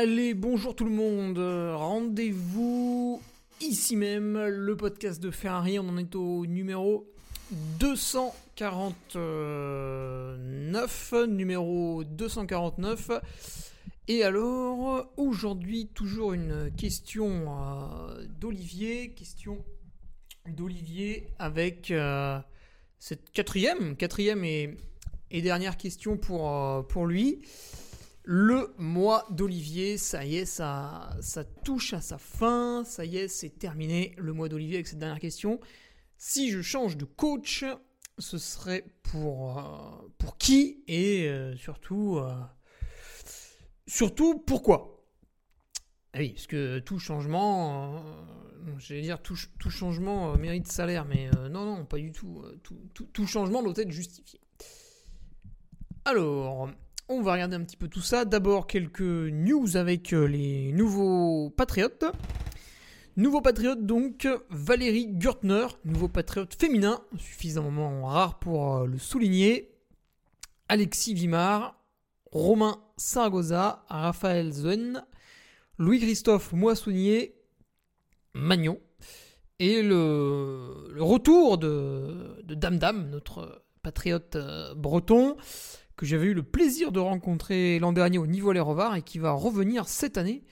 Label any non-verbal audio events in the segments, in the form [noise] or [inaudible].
Allez, bonjour tout le monde. Rendez-vous ici même, le podcast de Ferrari. On en est au numéro 249. Numéro 249. Et alors, aujourd'hui, toujours une question euh, d'Olivier. Question d'Olivier avec euh, cette quatrième, quatrième et, dernière question pour, euh, pour lui. Le mois d'Olivier, ça y est, ça, touche à sa fin, ça y est, c'est terminé le mois d'Olivier avec cette dernière question. Si je change de coach, ce serait pour, euh, qui et euh, surtout, euh, surtout pourquoi? Ah Oui, parce que tout changement, j'allais dire tout, changement mérite salaire, mais non, non, pas du tout, tout changement doit être justifié. Alors, on va regarder un petit peu tout ça. D'abord quelques news avec euh, les nouveaux patriotes. Nouveau patriote donc, Valérie Gürtner, nouveau patriote féminin, suffisamment rare pour euh, le souligner. Alexis Vimard, Romain Saragoza, Raphaël Zuen, Louis-Christophe Moissonnier, Magnon. Et le, retour de, de Dame Dame, notre patriote euh, breton, que j'avais eu le plaisir de rencontrer l'an dernier au niveau les Revards et qui va revenir cette année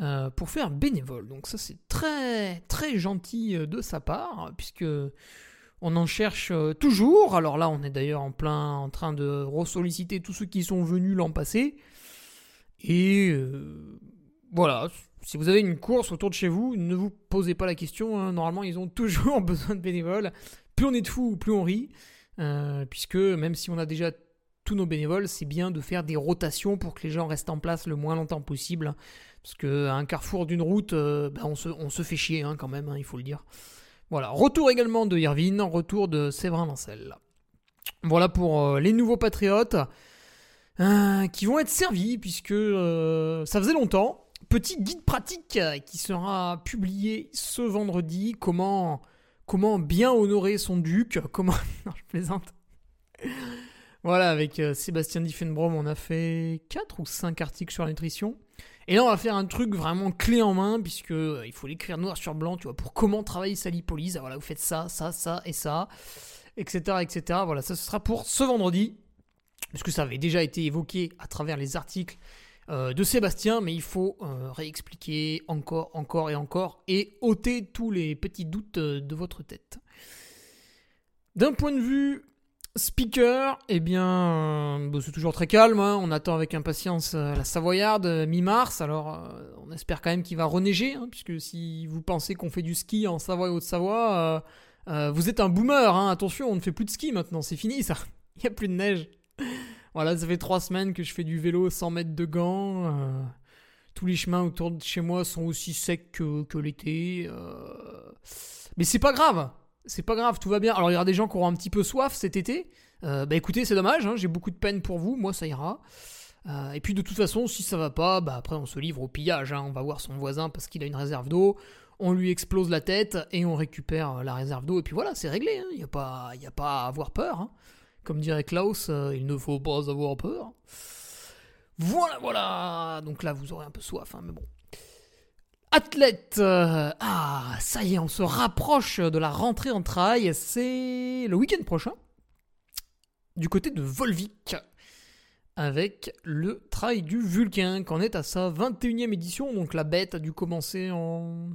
euh, pour faire bénévole. Donc ça c'est très très gentil euh, de sa part puisque on en cherche euh, toujours. Alors là on est d'ailleurs en plein en train de ressolliciter tous ceux qui sont venus l'an passé. Et voilà, si vous avez une course autour de chez vous, ne vous posez pas la question. Hein. Normalement ils ont toujours [laughs] besoin de bénévoles. Plus on est de fous, plus on rit. puisque même si on a déjà tous nos bénévoles, c'est bien de faire des rotations pour que les gens restent en place le moins longtemps possible. Parce qu'à un carrefour d'une route, euh, ben, on, se, fait chier hein, quand même, hein, il faut le dire. Voilà, retour également de Irvine, retour de Séverin Lancel. Voilà pour euh, les nouveaux patriotes euh, qui vont être servis puisque ça faisait longtemps. Petit guide pratique qui sera publié ce vendredi. Comment, comment bien honorer son duc Comment. [laughs] Non, je plaisante. Voilà, avec euh, Sébastien Diffenbrom, on a fait 4 ou 5 articles sur la nutrition. Et là, on va faire un truc vraiment clé en main, puisque euh, il faut l'écrire noir sur blanc, tu vois, pour comment travailler sa lipolyse. Voilà, vous faites ça, ça, ça et ça, etc., etc. Voilà, ça, ce sera pour ce vendredi, puisque ça avait déjà été évoqué à travers les articles euh, de Sébastien, mais il faut réexpliquer encore, encore et encore, et ôter tous les petits doutes de votre tête. D'un point de vue Speaker, eh bien, euh, c'est toujours très calme. Hein. On attend avec impatience euh, la Savoyarde euh, mi-mars. Alors, on espère quand même qu'il va reneiger, hein, puisque si vous pensez qu'on fait du ski en Savoie et Haute-Savoie, vous êtes un boomer. Hein. Attention, on ne fait plus de ski maintenant. C'est fini, ça. [laughs] Il n'y a plus de neige. voilà, ça fait trois semaines que je fais du vélo sans mettre de gants. tous les chemins autour de chez moi sont aussi secs que l'été. Mais c'est pas grave c'est pas grave, tout va bien. Alors il y aura des gens qui auront un petit peu soif cet été. Euh, bah écoutez, c'est dommage, hein, j'ai beaucoup de peine pour vous, moi ça ira. Euh, et puis de toute façon, si ça va pas, bah après on se livre au pillage. Hein. On va voir son voisin parce qu'il a une réserve d'eau. on lui explose la tête et on récupère la réserve d'eau. Et puis voilà, c'est réglé. Il n'y a, pas, a pas à avoir peur. hein. Comme dirait Klaus, euh, il ne faut pas avoir peur. Voilà, voilà. Donc là, vous aurez un peu soif, hein, mais bon. Athlète. euh, ah, ça y est, on se rapproche de la rentrée en trail. C'est le week-end prochain. Du côté de Volvic. Avec le trail du Vulcain, qu'on est à sa 21e édition. Donc la bête a dû commencer en.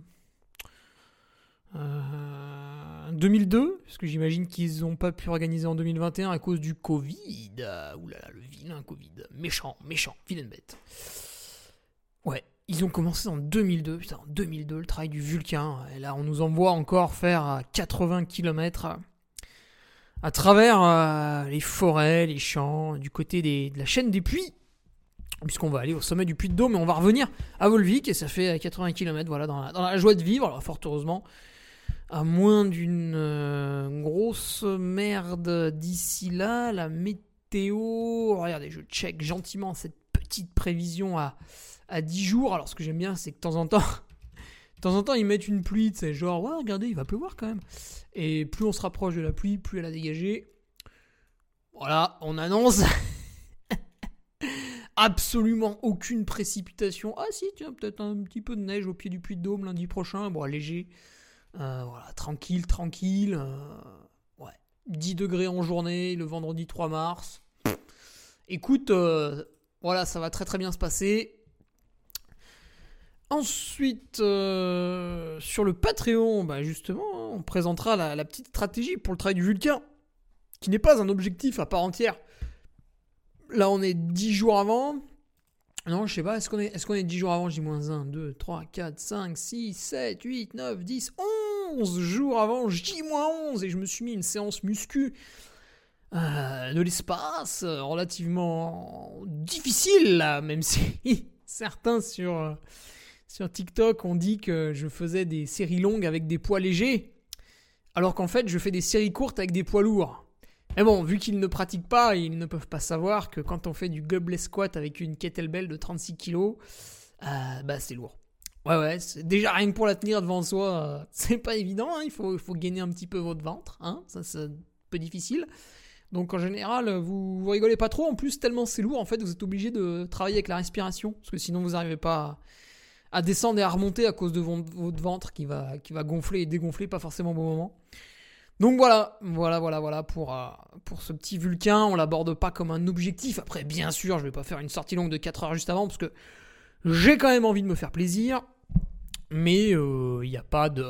euh, 2002, parce que j'imagine qu'ils n'ont pas pu organiser en 2021 à cause du Covid. Oulala, le vilain Covid. Méchant, méchant, vilaine bête. Ouais, ils ont commencé en 2002, putain, en 2002, le travail du Vulcain. Et là, on nous envoie encore faire 80 km à travers euh, les forêts, les champs, du côté de la chaîne des puits. Puisqu'on va aller au sommet du Puy de Dôme, mais on va revenir à Volvic et ça fait 80 km voilà, dans, la, joie de vivre. Alors, fort heureusement, à moins d'une euh, grosse merde d'ici là, la météo. Regardez, je check gentiment cette petite prévision à, à 10 jours. Alors, ce que j'aime bien, c'est que de temps en temps, [laughs] de temps en temps, ils mettent une pluie, c'est genre, ouais, regardez, il va pleuvoir quand même. Et plus on se rapproche de la pluie, plus elle a dégagé. Voilà, on annonce [laughs] absolument aucune précipitation. Ah si, tiens, peut-être un petit peu de neige au pied du Puy de Dôme lundi prochain. Bon, léger. Euh, voilà, tranquille, tranquille. euh, ouais, 10 degrés en journée, le vendredi 3 mars. Écoute, euh, voilà, ça va très très bien se passer. Ensuite, euh, sur le Patreon, bah justement, on présentera la, petite stratégie pour le travail du Vulcain, qui n'est pas un objectif à part entière. Là, on est 10 jours avant. Non, je sais pas, est-ce qu'on est, est, qu'on est 10 jours avant J-1, 2, 3, 4, 5, 6, 7, 8, 9, 10, 11 jours avant J-11 et je me suis mis une séance muscu euh, de l'espace euh, relativement difficile, là, même [laughs] si certains sur, sur TikTok ont dit que je faisais des séries longues avec des poids légers, alors qu'en fait, je fais des séries courtes avec des poids lourds. Mais bon, vu qu'ils ne pratiquent pas, ils ne peuvent pas savoir que quand on fait du goblet squat avec une kettlebell de 36 kg, euh, bah c'est lourd. Ouais, ouais, déjà rien que pour la tenir devant soi, euh, [laughs] c'est pas évident, hein, il, faut, faut gainer un petit peu votre ventre, hein, ça c'est un peu difficile. Donc en général, vous, rigolez pas trop, en plus tellement c'est lourd, en fait vous êtes obligé de travailler avec la respiration, parce que sinon vous n'arrivez pas à, descendre et à remonter à cause de votre ventre qui va, qui va gonfler et dégonfler, pas forcément au bon moment. Donc voilà, voilà, voilà, voilà pour, euh, pour ce petit Vulcain. On l'aborde pas comme un objectif. Après, bien sûr, je vais pas faire une sortie longue de 4 heures juste avant parce que j'ai quand même envie de me faire plaisir. Mais il n'y a pas de.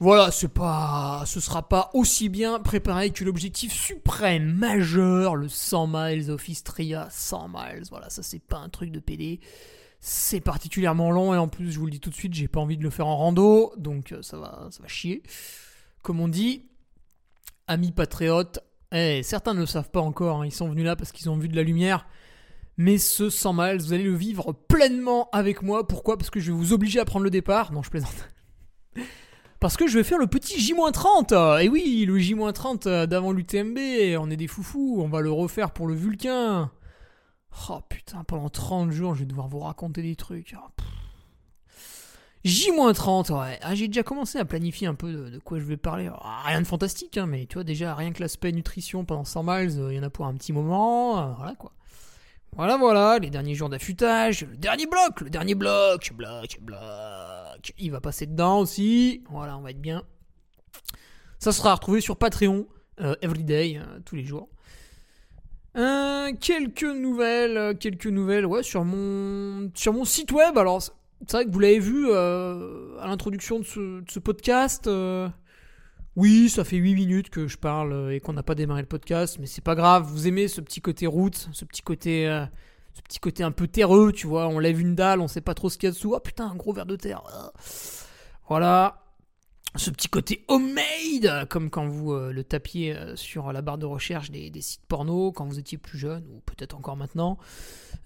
Voilà, c'est pas, ce sera pas aussi bien préparé que l'objectif suprême, majeur, le 100 miles of Istria, 100 miles. Voilà, ça c'est pas un truc de PD. C'est particulièrement long et en plus, je vous le dis tout de suite, j'ai pas envie de le faire en rando, donc euh, ça va, ça va chier. Comme on dit, amis patriotes, eh, certains ne le savent pas encore, hein, ils sont venus là parce qu'ils ont vu de la lumière. Mais ce 100 miles, vous allez le vivre pleinement avec moi. Pourquoi? Parce que je vais vous obliger à prendre le départ. Non, je plaisante. [laughs] Parce que je vais faire le petit J-30. Et oui, le J-30 d'avant l'UTMB. On est des foufous. On va le refaire pour le Vulcain. Oh putain, pendant 30 jours, je vais devoir vous raconter des trucs. Oh, pff. J-30, ouais. Ah, j'ai déjà commencé à planifier un peu de, quoi je vais parler. Ah, rien de fantastique, hein, mais tu vois, déjà, rien que l'aspect nutrition pendant 100 miles, il y en a pour un petit moment. euh, voilà quoi. Voilà, voilà, les derniers jours d'affûtage, le dernier bloc, le dernier bloc, bloc, bloc. Il va passer dedans aussi. Voilà, on va être bien. Ça sera retrouvé sur Patreon, euh, everyday, euh, tous les jours. Euh, quelques nouvelles, euh, quelques nouvelles, ouais, sur mon, sur mon site web. Alors, c'est vrai que vous l'avez vu euh, à l'introduction de ce, de ce podcast. oui, ça fait 8 minutes que je parle et qu'on n'a pas démarré le podcast, mais c'est pas grave. Vous aimez ce petit côté route, ce petit côté, ce petit côté un peu terreux, tu vois. On lève une dalle, on sait pas trop ce qu'il y a dessous. Oh putain, un gros verre de terre. Voilà. Ce petit côté homemade, comme quand vous euh, le tapiez euh, sur la barre de recherche des, sites porno quand vous étiez plus jeune, ou peut-être encore maintenant.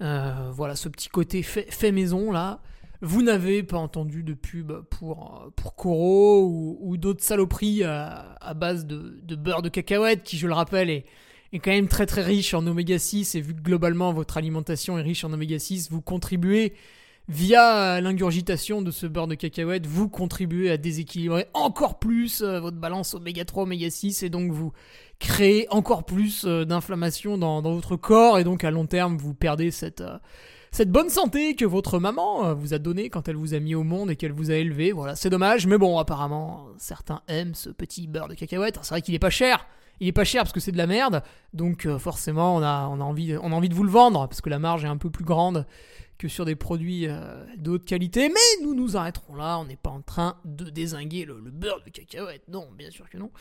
Euh, voilà, ce petit côté fait, maison là. Vous n'avez pas entendu de pub pour, pour ou, d'autres saloperies à, base de, de beurre de cacahuète qui, je le rappelle, est, est quand même très très riche en oméga 6 et vu que globalement votre alimentation est riche en oméga 6, vous contribuez via l'ingurgitation de ce beurre de cacahuète, vous contribuez à déséquilibrer encore plus euh, votre balance oméga 3, oméga 6 et donc vous créez encore plus euh, d'inflammation dans, votre corps et donc à long terme vous perdez cette, euh, bonne santé que votre maman vous a donnée quand elle vous a mis au monde et qu'elle vous a élevé. Voilà, c'est dommage, mais bon, apparemment certains aiment ce petit beurre de cacahuète. C'est vrai qu'il est pas cher. Il est pas cher parce que c'est de la merde, donc forcément on a envie de vous le vendre parce que la marge est un peu plus grande que sur des produits euh, de qualité, mais nous nous arrêterons là, on n'est pas en train de désinguer le, beurre de cacahuète, non, bien sûr que non.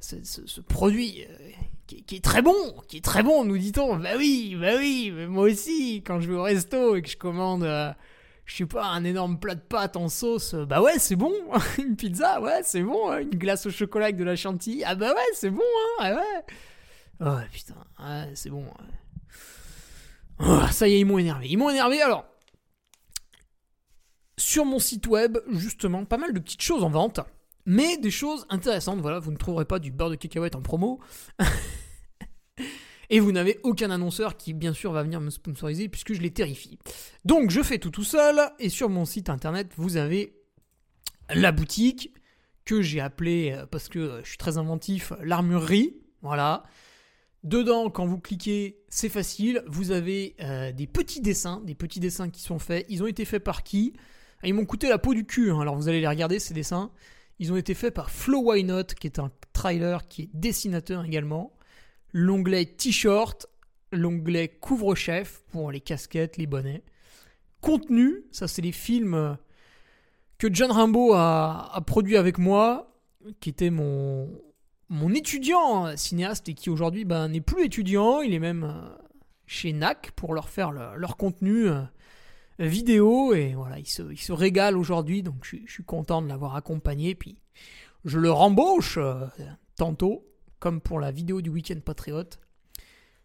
Ce, produit euh, qui, est très bon, qui est très bon, nous dit-on. Bah oui, bah oui, mais moi aussi, quand je vais au resto et que je commande, euh, je sais pas, un énorme plat de pâtes en sauce, bah ouais, c'est bon. [laughs] une pizza, ouais, c'est bon. Hein. Une glace au chocolat avec de la chantilly, ah bah ouais, c'est bon, hein, ah ouais. Oh putain, ouais, c'est bon. Oh, ça y est, ils m'ont énervé. Ils m'ont énervé alors. Sur mon site web, justement, pas mal de petites choses en vente, mais des choses intéressantes. Voilà, vous ne trouverez pas du beurre de cacahuète en promo. [laughs] Et vous n'avez aucun annonceur qui, bien sûr, va venir me sponsoriser puisque je les terrifie. Donc, je fais tout tout seul. Et sur mon site internet, vous avez la boutique que j'ai appelée, euh, parce que je suis très inventif, l'armurerie. Voilà. Dedans, quand vous cliquez, c'est facile. Vous avez euh, des petits dessins, des petits dessins qui sont faits. Ils ont été faits par qui? Ils m'ont coûté la peau du cul. Hein. Alors vous allez les regarder ces dessins. Ils ont été faits par Flo Why Not, qui est un trailer, qui est dessinateur également. L'onglet T-shirt, l'onglet couvre-chef pour les casquettes, les bonnets. Contenu, ça c'est les films euh, que John Rimbaud a, a produit avec moi, qui était mon, mon étudiant euh, cinéaste et qui aujourd'hui ben, n'est plus étudiant, il est même euh, chez NAC pour leur faire leur contenu euh, vidéo et voilà, il se, il se régale aujourd'hui donc je, suis content de l'avoir accompagné puis je le rembauche tantôt comme pour la vidéo du Week-end Patriote.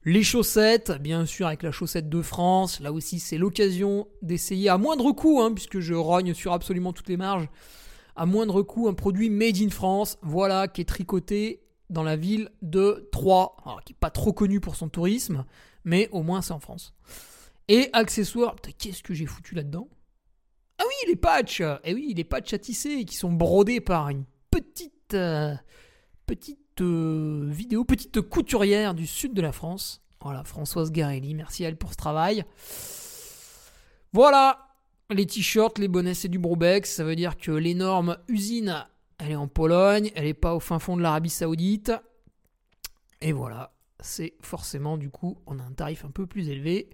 Les chaussettes, bien sûr avec la chaussette de France, là aussi c'est l'occasion d'essayer à moindre coût hein, puisque je rogne sur absolument toutes les marges à moindre coût un produit made in France, voilà, qui est tricoté dans la ville de Troyes, qui n'est pas trop connu pour son tourisme, mais au moins c'est en France. Et accessoires, qu'est-ce que j'ai foutu là-dedans? Ah oui, les patchs Eh oui, les patchs à tisser qui sont brodés par une petite, euh, petite euh, vidéo, petite couturière du sud de la France. Voilà, Françoise Garelli, merci à elle pour ce travail. Voilà, les t-shirts, les bonnets, c'est du Brobex. Ça veut dire que l'énorme usine, elle est en Pologne, elle n'est pas au fin fond de l'Arabie Saoudite. Et voilà, c'est forcément du coup, on a un tarif un peu plus élevé.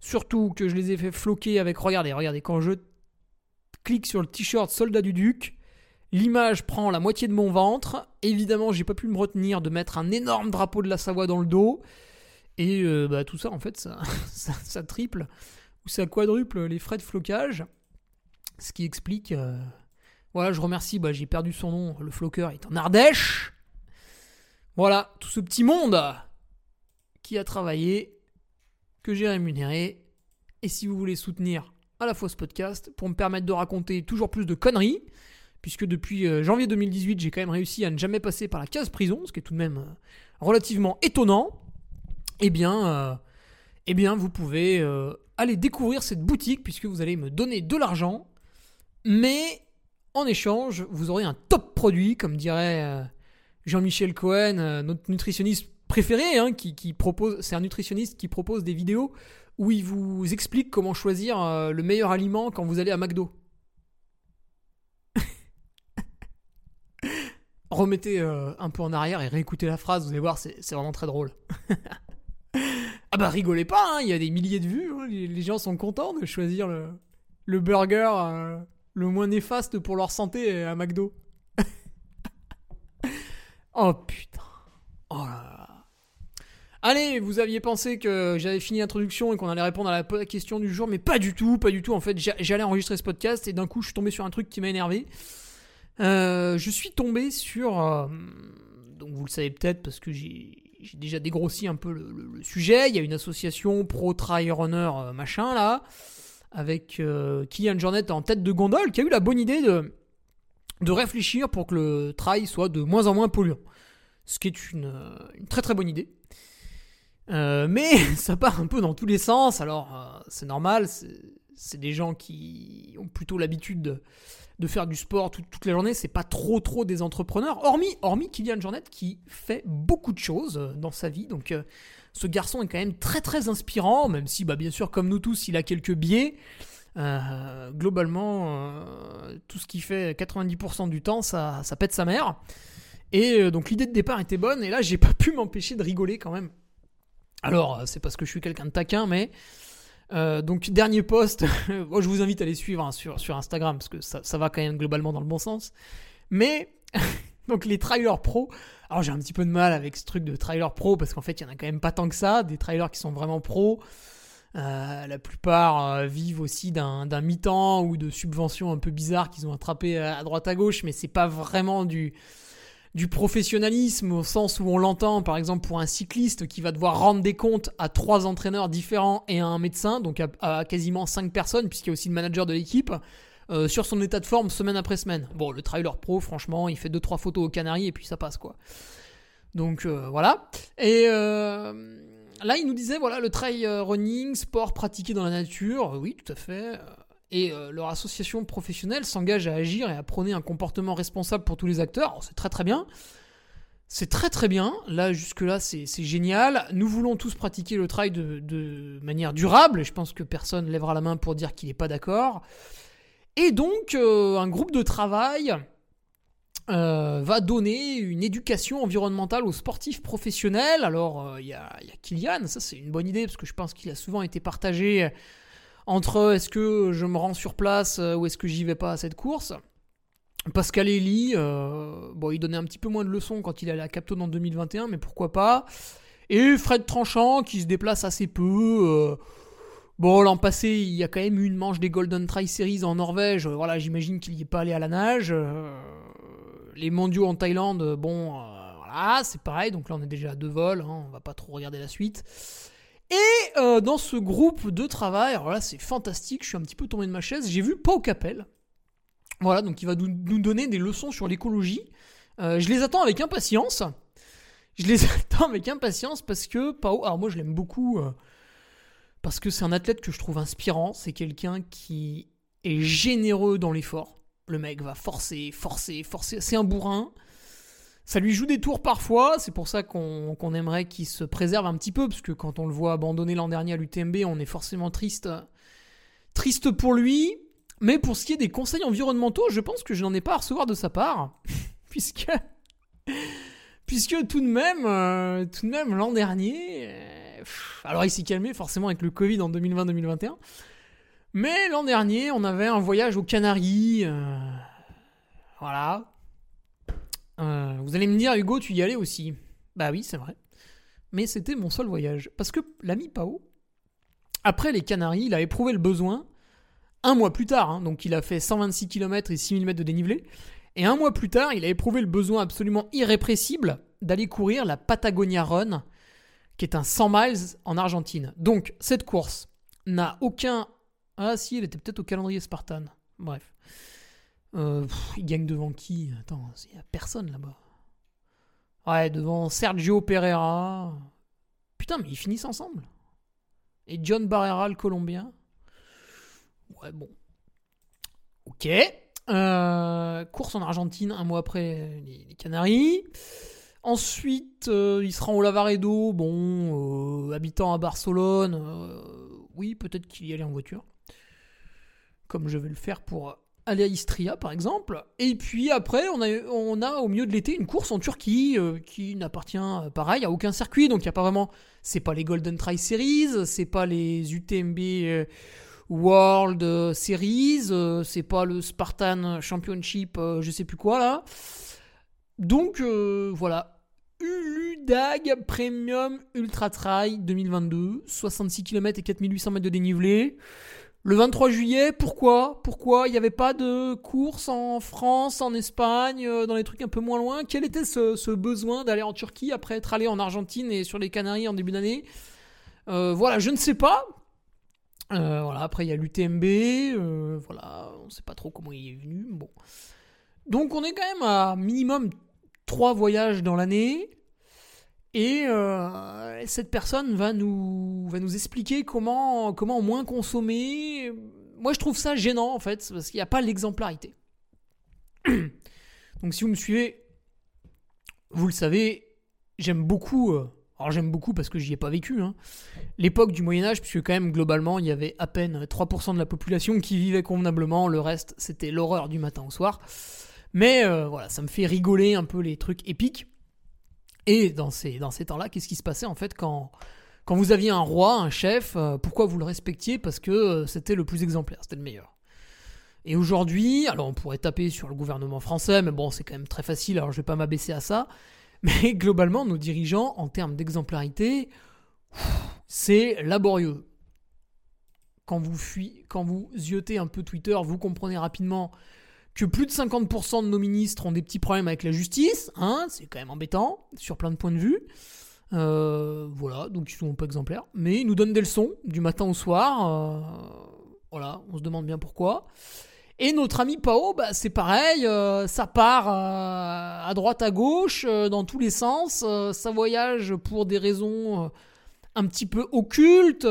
Surtout que je les ai fait floquer avec, regardez, regardez, quand je clique sur le t-shirt Soldat du Duc, l'image prend la moitié de mon ventre. Évidemment, j'ai pas pu me retenir de mettre un énorme drapeau de la Savoie dans le dos. Et euh, bah, tout ça, en fait, ça, [laughs] ça triple ça quadruple les frais de flocage, ce qui explique. Euh, voilà, je remercie, bah, j'ai perdu son nom, le floqueur est en Ardèche. Voilà, tout ce petit monde qui a travaillé, que j'ai rémunéré. Et si vous voulez soutenir à la fois ce podcast pour me permettre de raconter toujours plus de conneries, puisque depuis euh, janvier 2018, j'ai quand même réussi à ne jamais passer par la case prison, ce qui est tout de même euh, relativement étonnant, eh bien, eh bien vous pouvez allez découvrir cette boutique puisque vous allez me donner de l'argent, mais en échange, vous aurez un top produit, comme dirait euh, Jean-Michel Cohen, euh, notre nutritionniste préféré, hein, qui, propose, c'est un nutritionniste qui propose des vidéos où il vous explique comment choisir euh, le meilleur aliment quand vous allez à McDo. [laughs] Remettez un peu en arrière et réécoutez la phrase, vous allez voir, c'est vraiment très drôle. [laughs] Ah bah rigolez pas, hein, il y a des milliers de vues, hein, les, gens sont contents de choisir le, burger euh, le moins néfaste pour leur santé à McDo. [laughs] oh putain. Oh là là. Allez, vous aviez pensé que j'avais fini l'introduction et qu'on allait répondre à la question du jour, mais pas du tout, pas du tout. En fait, j'allais enregistrer ce podcast et d'un coup, je suis tombé sur un truc qui m'a énervé. Euh, je suis tombé sur... Euh, donc vous le savez peut-être parce que j'ai j'ai déjà dégrossi un peu le, sujet. Il y a une association pro trail runner euh, machin là, avec euh, Kylian Jornet en tête de gondole, qui a eu la bonne idée de, de réfléchir pour que le trail soit de moins en moins polluant. Ce qui est une, très très bonne idée. Euh, mais [laughs] ça part un peu dans tous les sens, alors c'est normal, c'est des gens qui ont plutôt l'habitude de, faire du sport toute la journée. C'est pas trop trop des entrepreneurs, hormis, hormis Kylian Jornet qui fait beaucoup de choses euh, dans sa vie. Donc euh, ce garçon est quand même très très inspirant, même si bah, bien sûr comme nous tous il a quelques biais. Euh, globalement, tout ce qu'il fait 90% du temps, ça, ça pète sa mère. Et donc l'idée de départ était bonne, et là j'ai [laughs] pas pu m'empêcher de rigoler quand même. Alors, c'est parce que je suis quelqu'un de taquin, mais euh, donc dernier post, [laughs] je vous invite à les suivre hein, sur, sur Instagram parce que ça, ça, va quand même globalement dans le bon sens. Mais [laughs] donc les trailers pro, alors j'ai un petit peu de mal avec ce truc de trailer pro parce qu'en fait il y en a quand même pas tant que ça, des trailers qui sont vraiment pro. Euh, la plupart euh, vivent aussi d'un mi-temps ou de subventions un peu bizarres qu'ils ont attrapé à, à droite à gauche, mais c'est pas vraiment du du professionnalisme au sens où on l'entend, par exemple pour un cycliste qui va devoir rendre des comptes à trois entraîneurs différents et à un médecin, donc à, quasiment cinq personnes, puisqu'il y a aussi le manager de l'équipe, euh, sur son état de forme semaine après semaine. Bon, le trailer pro, franchement, il fait deux trois photos aux Canaries et puis ça passe quoi. Donc euh, voilà. Et euh, là, il nous disait voilà le trail running, sport pratiqué dans la nature. Oui, tout à fait et euh, leur association professionnelle s'engage à agir et à prôner un comportement responsable pour tous les acteurs. C'est très très bien. C'est très très bien. Là, jusque-là, c'est génial. Nous voulons tous pratiquer le trail de, manière durable. Je pense que personne lèvera la main pour dire qu'il n'est pas d'accord. Et donc, euh, un groupe de travail euh, va donner une éducation environnementale aux sportifs professionnels. Alors, il y, y a Kylian, ça c'est une bonne idée parce que je pense qu'il a souvent été partagé entre est-ce que je me rends sur place euh, ou est-ce que j'y vais pas à cette course. Pascal Elie, euh, bon, il donnait un petit peu moins de leçons quand il allait à Capton en 2021, mais pourquoi pas. Et Fred Tranchant qui se déplace assez peu. Euh, bon, l'an passé, il y a quand même eu une manche des Golden Try Series en Norvège. Voilà, j'imagine qu'il n'y est pas allé à la nage. les mondiaux en Thaïlande, bon, voilà, c'est pareil. Donc là, on est déjà à deux vols. Hein, on va pas trop regarder la suite. Et euh, dans ce groupe de travail, alors là c'est fantastique, je suis un petit peu tombé de ma chaise, j'ai vu Pau Capel. Voilà, donc il va nous, donner des leçons sur l'écologie. Euh, je les attends avec impatience. Je les [laughs] attends avec impatience parce que Pau, alors moi je l'aime beaucoup, euh, parce que c'est un athlète que je trouve inspirant, c'est quelqu'un qui est généreux dans l'effort. Le mec va forcer, forcer, forcer, c'est un bourrin. Ça lui joue des tours parfois, c'est pour ça qu'on aimerait qu'il se préserve un petit peu, parce que quand on le voit abandonner l'an dernier à l'UTMB, on est forcément triste, triste pour lui. Mais pour ce qui est des conseils environnementaux, je pense que je n'en ai pas à recevoir de sa part, [laughs] puisque, puisque tout de même, euh, tout de même l'an dernier, euh, alors il s'est calmé forcément avec le Covid en 2020-2021, mais l'an dernier, on avait un voyage aux Canaries, euh, voilà, euh, vous allez me dire, Hugo, tu y allais aussi. Bah oui, c'est vrai. Mais c'était mon seul voyage. Parce que l'ami Pao, après les Canaries, il a éprouvé le besoin, un mois plus tard, hein, donc il a fait 126 km et 6000 mètres de dénivelé, et un mois plus tard, il a éprouvé le besoin absolument irrépressible d'aller courir la Patagonia Run, qui est un 100 miles en Argentine. Donc, cette course n'a aucun... Ah si, elle était peut-être au calendrier Spartan. Bref. Euh, il gagne devant qui? Attends, il n'y a personne là-bas. Ouais, devant Sergio Pereira. Putain, mais ils finissent ensemble. Et John Barrera, le Colombien. Ouais, bon. Ok. Euh, course en Argentine, un mois après les, Canaries. Ensuite, euh, il sera au Lavaredo, bon, habitant à Barcelone. oui, peut-être qu'il y allait en voiture. Comme je vais le faire pour à Istria par exemple. Et puis après, on a, au milieu de l'été une course en Turquie euh, qui n'appartient euh, pareil à aucun circuit. Donc il n'y a pas vraiment. C'est pas les Golden Try Series, c'est pas les UTMB euh, World Series, c'est pas le Spartan Championship, je sais plus quoi là. Donc voilà. Uludag Premium Ultra Trail 2022, 66 km et 4800 mètres de dénivelé. Le 23 juillet, pourquoi? Pourquoi il n'y avait pas de course en France, en Espagne, euh, dans les trucs un peu moins loin? Quel était ce, besoin d'aller en Turquie après être allé en Argentine et sur les Canaries en début d'année? Euh, Voilà, je ne sais pas. Euh, voilà, après il y a l'UTMB, voilà, on ne sait pas trop comment il est venu. Bon. Donc on est quand même à minimum 3 voyages dans l'année. Et cette personne va nous, expliquer comment, comment moins consommer. moi, je trouve ça gênant, en fait, parce qu'il n'y a pas l'exemplarité. Donc, si vous me suivez, vous le savez, j'aime beaucoup. Euh, alors, j'aime beaucoup parce que j'y ai pas vécu. Hein, l'époque du Moyen-Âge, puisque, quand même, globalement, il y avait à peine 3% de la population qui vivait convenablement. Le reste, c'était l'horreur du matin au soir. Mais euh, voilà, ça me fait rigoler un peu les trucs épiques. Et dans ces, dans ces temps-là, qu'est-ce qui se passait en fait quand, quand vous aviez un roi, un chef, euh, pourquoi vous le respectiez? Parce que euh, c'était le plus exemplaire, c'était le meilleur. Et aujourd'hui, alors on pourrait taper sur le gouvernement français, mais bon, c'est quand même très facile, alors je vais pas m'abaisser à ça. [laughs] Mais globalement, nos dirigeants, en termes d'exemplarité, c'est laborieux. Quand vous, fui, quand vous ziotez un peu Twitter, vous comprenez rapidement que plus de 50% de nos ministres ont des petits problèmes avec la justice, hein, c'est quand même embêtant, sur plein de points de vue. Euh, voilà, donc ils sont pas exemplaires. Mais ils nous donnent des leçons du matin au soir. Euh, voilà, on se demande bien pourquoi. Et notre ami Pao, bah, c'est pareil, euh, ça part à droite à gauche, dans tous les sens, ça voyage pour des raisons un petit peu occultes,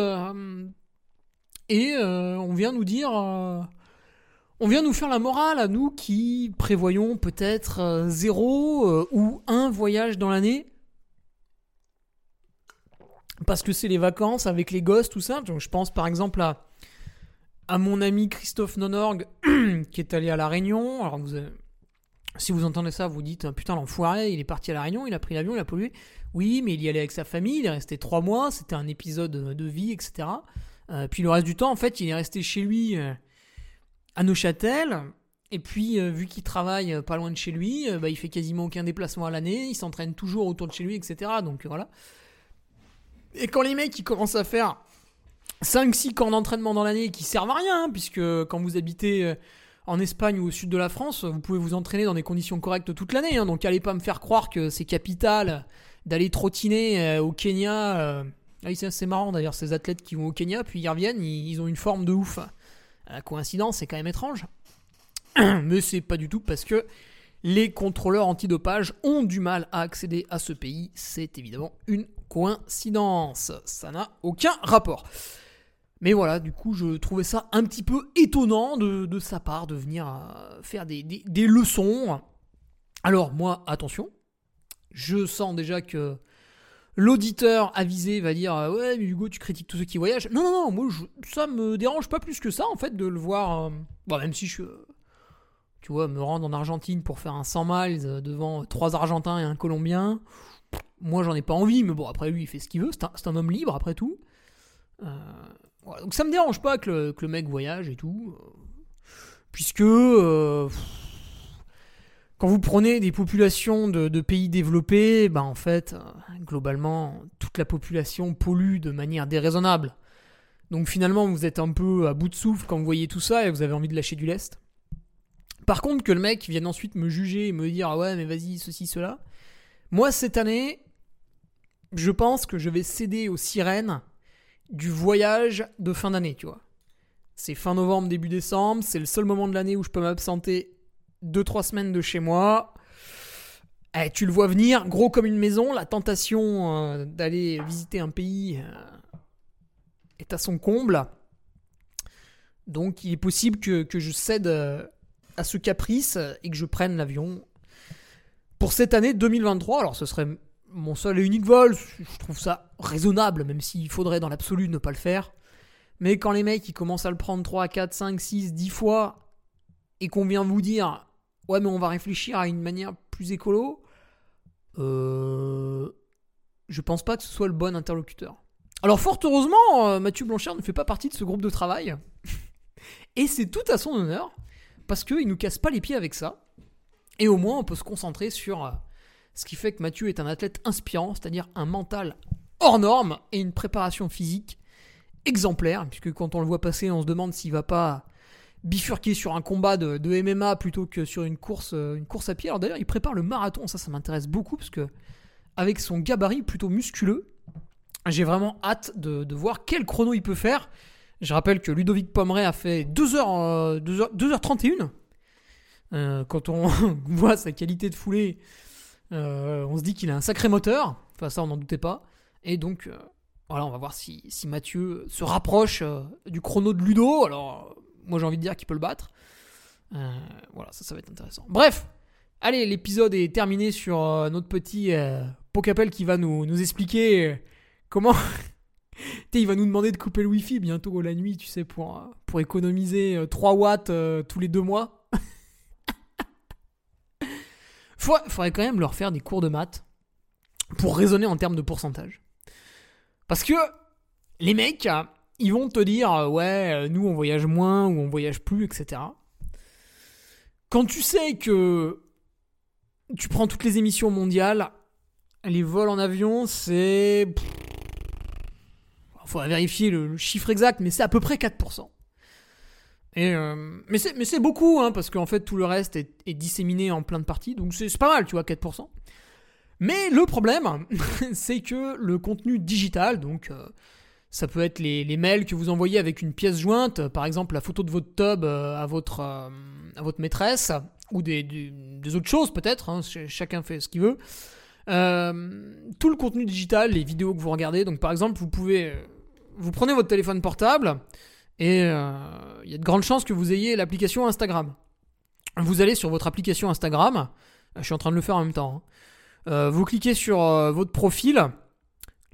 et on vient nous dire on vient nous faire la morale à nous qui prévoyons peut-être euh, zéro euh, ou un voyage dans l'année. Parce que c'est les vacances avec les gosses, tout ça. je pense par exemple à, mon ami Christophe Nonorg [clears throat] qui est allé à La Réunion. Alors si vous entendez ça, vous dites putain l'enfoiré, il est parti à La Réunion, il a pris l'avion, il a pollué. Oui, mais il y allait avec sa famille, il est resté trois mois, c'était un épisode de vie, etc. Euh, puis le reste du temps, en fait, il est resté chez lui à Neuchâtel. Et puis, euh, vu qu'il travaille euh, pas loin de chez lui, euh, bah, il fait quasiment aucun déplacement à l'année, il s'entraîne toujours autour de chez lui, etc. Donc voilà. Et quand les mecs ils commencent à faire 5-6 camps d'entraînement dans l'année qui servent à rien, hein, puisque quand vous habitez en Espagne ou au sud de la France, vous pouvez vous entraîner dans des conditions correctes toute l'année. Hein. donc allez pas me faire croire que c'est capital d'aller trottiner au Kenya. Ah c'est marrant d'ailleurs, ces athlètes qui vont au Kenya, puis ils reviennent, ils ont une forme de ouf. La coïncidence, c'est quand même étrange. [clears throat] Mais c'est pas du tout parce que les contrôleurs antidopage ont du mal à accéder à ce pays. C'est évidemment une coïncidence. Ça n'a aucun rapport. Mais voilà, du coup, je trouvais ça un petit peu étonnant de, sa part de venir euh, faire des, leçons. Alors, moi, attention, je sens déjà que l'auditeur avisé va dire euh, ouais mais Hugo tu critiques tous ceux qui voyagent. Non non non, moi ça me dérange pas plus que ça en fait de le voir. Euh, bon même si je tu vois me rendre en Argentine pour faire un 100 miles euh, devant trois Argentins et un Colombien. Moi j'en ai pas envie, mais bon après lui il fait ce qu'il veut, c'est un, homme libre après tout. Donc ça me dérange pas que le, mec voyage et tout, puisque quand vous prenez des populations de, pays développés, ben en fait, euh, globalement, toute la population pollue de manière déraisonnable. Donc finalement, vous êtes un peu à bout de souffle quand vous voyez tout ça et vous avez envie de lâcher du lest. Par contre, que le mec vienne ensuite me juger et me dire ah ouais, mais vas-y, ceci, cela. Moi, cette année, je pense que je vais céder aux sirènes du voyage de fin d'année, tu vois. C'est fin novembre, début décembre, c'est le seul moment de l'année où je peux m'absenter 2-3 semaines de chez moi. Eh, tu le vois venir, gros comme une maison, la tentation euh, d'aller visiter un pays euh, est à son comble. Donc il est possible que, je cède euh, à ce caprice et que je prenne l'avion pour cette année 2023. Alors ce serait mon seul et unique vol, je trouve ça raisonnable, même s'il faudrait dans l'absolu ne pas le faire. Mais quand les mecs ils commencent à le prendre 3, 4, 5, 6, 10 fois et qu'on vient vous dire ouais, mais on va réfléchir à une manière plus écolo, euh, je pense pas que ce soit le bon interlocuteur. Alors, fort heureusement, euh, Mathieu Blanchard ne fait pas partie de ce groupe de travail. [laughs] Et c'est tout à son honneur, parce qu'il nous casse pas les pieds avec ça. Et au moins, on peut se concentrer sur euh, ce qui fait que Mathieu est un athlète inspirant, c'est-à-dire un mental hors norme et une préparation physique exemplaire, puisque quand on le voit passer, on se demande s'il va pas bifurquer sur un combat de, MMA plutôt que sur une course, euh, une course à pied. Alors d'ailleurs, il prépare le marathon, ça, ça m'intéresse beaucoup parce que avec son gabarit plutôt musculeux, j'ai vraiment hâte de, voir quel chrono il peut faire. Je rappelle que Ludovic Pomeray a fait 2h, 2h, 31 quand on [laughs] voit sa qualité de foulée, euh, on se dit qu'il a un sacré moteur. Enfin, ça, on n'en doutait pas. Et donc, euh, voilà, on va voir si, si Mathieu se rapproche du chrono de Ludo. Alors, moi j'ai envie de dire qu'il peut le battre. Euh, voilà, ça, ça va être intéressant. Bref, allez, l'épisode est terminé sur euh, notre petit euh, Pocapel qui va nous, expliquer euh, comment. [laughs] Il va nous demander de couper le wifi bientôt la nuit, tu sais, pour, pour économiser euh, 3 watts tous les deux mois. [laughs] Faudrait, quand même leur faire des cours de maths pour raisonner en termes de pourcentage. Parce que les mecs, euh, ils vont te dire, euh, ouais, euh, nous on voyage moins ou on voyage plus, etc. Quand tu sais que tu prends toutes les émissions mondiales, les vols en avion, c'est. Il faudra vérifier le, chiffre exact, mais c'est à peu près 4%. Et euh, mais c'est beaucoup, hein, parce qu'en fait tout le reste est, disséminé en plein de parties, donc c'est pas mal, tu vois, 4%. Mais le problème, [laughs] c'est que le contenu digital, donc euh, ça peut être les, les mails que vous envoyez avec une pièce jointe, par exemple la photo de votre tub euh, à votre, euh, à votre maîtresse, ou des, des, autres choses peut-être, hein, ch- chacun fait ce qu'il veut. Euh, tout le contenu digital, les vidéos que vous regardez, donc par exemple vous pouvez, vous prenez votre téléphone portable et il y a de grandes chances que vous ayez l'application Instagram. Vous allez sur votre application Instagram, je suis en train de le faire en même temps. hein. Vous cliquez sur votre profil.